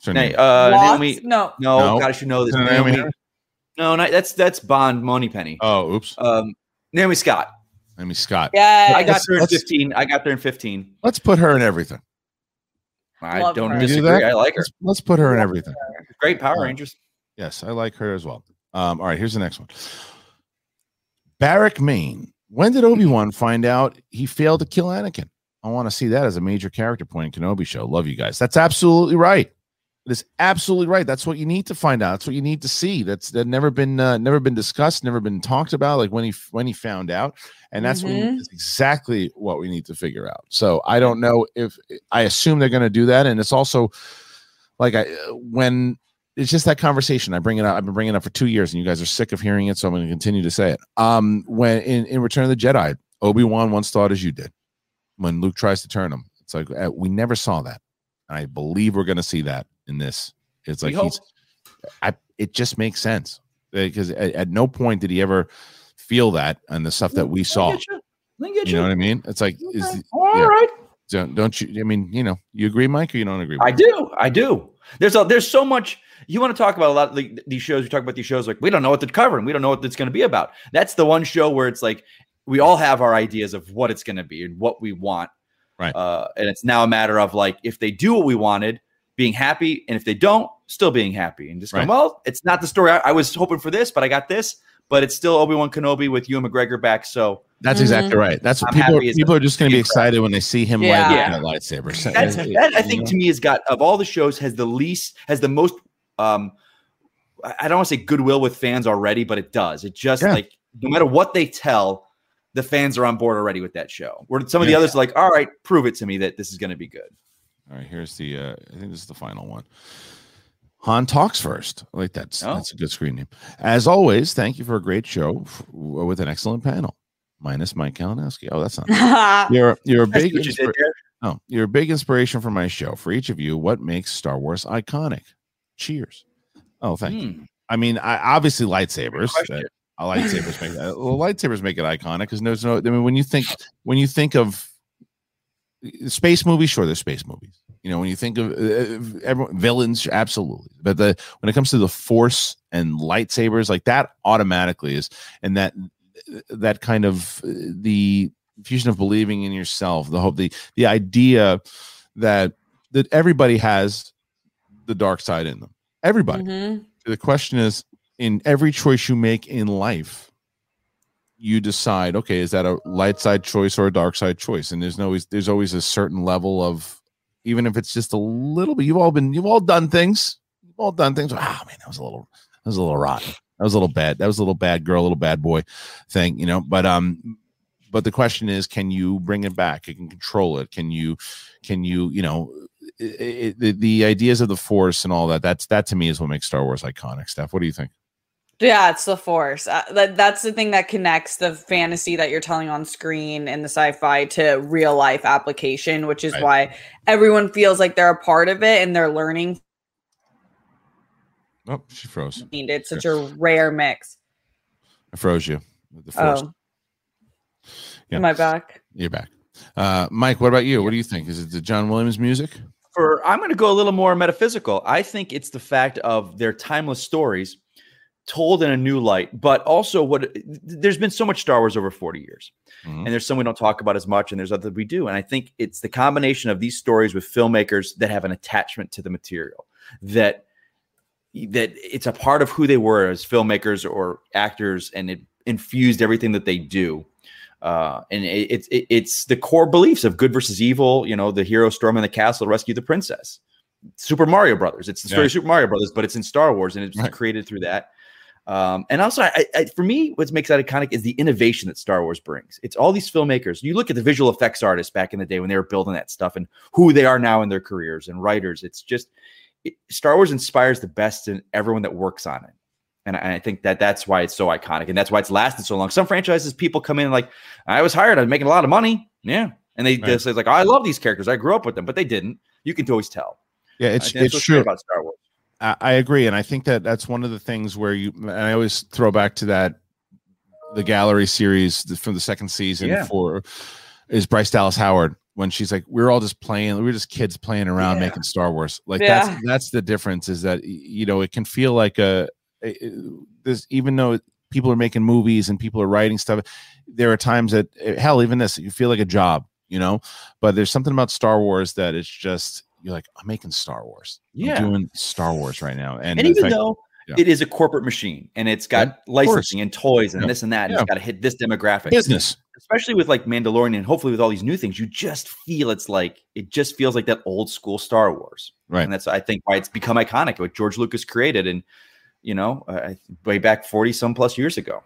What's her name? uh, Naomi. No, No, No. God, I should know this. Naomi Naomi. Harris? No, not, that's that's Bond Money Penny. Oh, oops. Um, Naomi Scott. Naomi Scott. yeah, I got Let's- there in 15. I got there in 15. Let's put her in everything. I Love don't her. Can we do that? I like her. Let's, let's put her in everything. Great Power Rangers. Yes, I like her as well. Um, all right, here's the next one. Barrack Maine. When did Obi Wan find out he failed to kill Anakin? I want to see that as a major character point in Kenobi show. Love you guys. That's absolutely right. It is absolutely right. That's what you need to find out. That's what you need to see. That's that never been uh, never been discussed, never been talked about. Like when he when he found out, and that's what Mhm. that's exactly what we need to figure out. So I don't know if I assume they're going to do that, and it's also like I when it's just that conversation. I bring it up. I've been bringing it up for two years, and you guys are sick of hearing it, so I'm going to continue to say it. Um, when in, in Return of the Jedi, Obi Wan once thought as you did. When Luke tries to turn him, it's like uh, we never saw that, and I believe we're going to see that in this. It's like he's. I. It just makes sense because at, at no point did he ever feel that and the stuff that we saw. I get you. Get You know what I mean? It's like is Okay. All yeah. right. don't, don't you? I mean, you know, you agree, Mike, or you don't agree? I do. I do. There's a, there's so much you want to talk about a lot of the, these shows. We talk about these shows like we don't know what they're covering. We don't know what it's going to be about. That's the one show where it's like we all have our ideas of what it's going to be and what we want. Right. Uh, and it's now a matter of like if they do what we wanted, being happy, and if they don't, still being happy and just going, Right. well, it's not the story I, I was hoping for this, but I got this. But it's still Obi Wan Kenobi with Ewan McGregor back. So That's Mhm. exactly right. That's what I'm people. happy as People are just going to be be excited when they see him Yeah. light up Yeah. that lightsaber. So- that's that I think know? to me has got of all the shows has the least has the most um I I don't want to say goodwill with fans already, but it does. It just Yeah. like no matter what they tell, the fans are on board already with that show. Where some of the Yeah. others are like, all right, prove it to me that this is going to be good. All right, here's the. Uh, I think this is the final one. Han talks first. I like that. Oh. That's a good screen name. As always, thank you for a great show f- with an excellent panel. Minus Mike Kalinowski. Oh, that's not. You're you're a I see big. what you did. Oh, you're a big inspiration for my show. For each of you, what makes Star Wars iconic? Cheers. Oh, thank you. Hmm, I mean, I, obviously lightsabers. question. Uh, lightsabers make that. Well, lightsabers make it iconic because there's no. I mean, when you think when you think of space movies, sure, there's space movies. You know, when you think of uh, everyone, villains, absolutely. But the when it comes to the Force and lightsabers, like that, automatically is, and that that kind of the fusion of believing in yourself, the hope, the the idea that that everybody has the dark side in them. Everybody. Mhm. The question is, in every choice you make in life, you decide, okay, is that a light side choice or a dark side choice? And there's no always there's always a certain level of, even if it's just a little bit. You've all been, you've all done things. You've all done things. Ah, man, that was a little, that was a little rotten. That was a little bad. That was a little bad girl, a little bad boy thing, you know. But um, but the question is, can you bring it back? You can control it. Can you, can you, you know, it, it, the, the ideas of the force and all that. That's that to me is what makes Star Wars iconic. Steph, what do you think? Yeah, it's the force. Uh, that, that's the thing that connects the fantasy that you're telling on screen and the sci-fi to real life application, which is Right. why everyone feels like they're a part of it and they're learning. Oh, she froze. It's such a rare mix. I froze you. The force. Oh, Yeah. am I back? You're back. Uh, Mike, what about you? What do you think? Is it the John Williams music? For I'm going to go a little more metaphysical. I think it's the fact of their timeless stories told in a new light, but also what there's been so much Star Wars over 40 years. Mhm. and there's some we don't talk about as much, and there's other we do. And I think it's the combination of these stories with filmmakers that have an attachment to the material that that it's a part of who they were as filmmakers or actors, and it infused everything that they do. Uh, and it's it, it's the core beliefs of good versus evil. You know, the hero storming the castle to rescue the princess. Super Mario Brothers. It's the story Yeah. of Super Mario Brothers, but it's in Star Wars, and it's Right. created through that. Um, and also, I, I, for me, what makes that iconic is the innovation that Star Wars brings. It's all these filmmakers. You look at the visual effects artists back in the day when they were building that stuff, and who they are now in their careers, and writers. It's just it, Star Wars inspires the best in everyone that works on it, and I, I think that that's why it's so iconic, and that's why it's lasted so long. Some franchises, people come in like, I was hired, I was making a lot of money, yeah, and they Right. just say like, oh, I love these characters, I grew up with them, but they didn't. You can always tell. Yeah, it's it's true. about Star Wars. I, agree, and I think that that's one of the things where you. And I always throw back to that the gallery series from the second season Yeah. for is Bryce Dallas Howard when she's like, "We're all just playing. We're just kids playing around Yeah. making Star Wars." Like Yeah. that's that's the difference. Is that you know it can feel like a, a this even though people are making movies and people are writing stuff, there are times that eh, hell even this you feel like a job, you know. But there's something about Star Wars that it's just you're like I'm making Star Wars. Yeah. I'm doing Star Wars right now, and, and even fact- though yeah. it is a corporate machine and it's got licensing and toys and Yeah. this and that, and Yeah. it's got to hit this demographic. business, Especially with like Mandalorian and hopefully with all these new things, you just feel it's like it just feels like that old school Star Wars. Right. And that's I think why it's become iconic, what George Lucas created and you know, uh, way back 40 some plus years ago.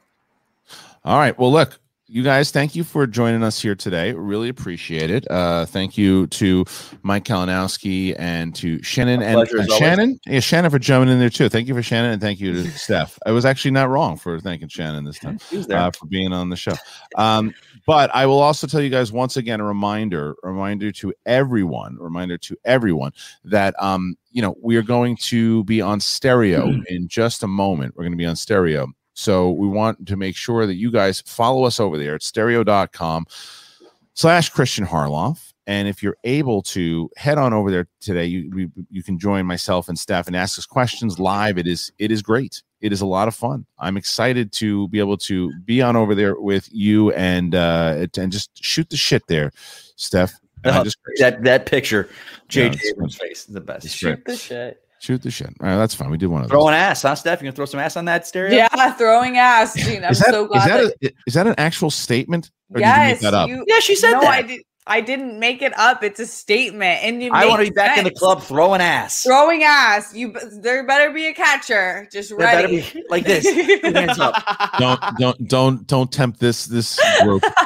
All right. Well, look, you guys, thank you for joining us here today. Really appreciate it. Uh, thank you to Mike Kalinowski and to Shannon My and, pleasure, and always. Shannon. Yeah, Shannon for jumping in there too. Thank you for Shannon and thank you to Steph. I was actually not wrong for thanking Shannon this time He was there. uh, for being on the show. Um, but I will also tell you guys once again a reminder, reminder to everyone, reminder to everyone that um, you know we are going to be on stereo in just a moment. We're going to be on stereo. So we want to make sure that you guys follow us over there at stereo.com slash Kristian Harloff. And if you're able to head on over there today, you we, you can join myself and Steph and ask us questions live. It is it is great. It is a lot of fun. I'm excited to be able to be on over there with you and uh and just shoot the shit there, Steph. And I Oh, just that that picture, Yeah, JJ it's face is the best. Shoot the shit. Shoot the shit. All right, that's fine. We did one of those. Throwing ass, huh, Steph? You gonna throw some ass on that stereo? Yeah, throwing ass. Dude, I'm is that, so is that, that, a, is that an actual statement? Or did you yes, make that up? you. Yeah, she said no, that. I did. I didn't make it up. It's a statement, and you. I want to make be back in the club throwing ass. Throwing ass. You. b- There better be a catcher. Just There better ready. be like this. Hands up. don't don't don't don't tempt this this group.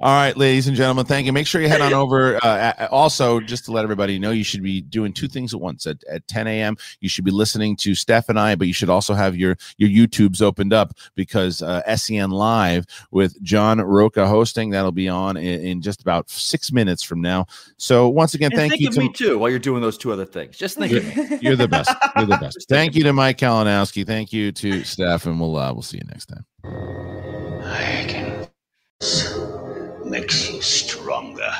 All right, ladies and gentlemen, thank you. Make sure you head on over. Uh, also, just to let everybody know, you should be doing two things at once. At, at 10 a.m., you should be listening to Steph and I, but you should also have your your YouTubes opened up because uh, SEN Live with John Rocha hosting that'll be on in, in just about six minutes from now. So once again, And thank think you of to me too while you're doing those two other things. Just think of me. you're the best. You're the best. Thank you to Mike Kalinowski. Thank you to Steph, and we'll uh, we'll see you next time. I can makes you stronger.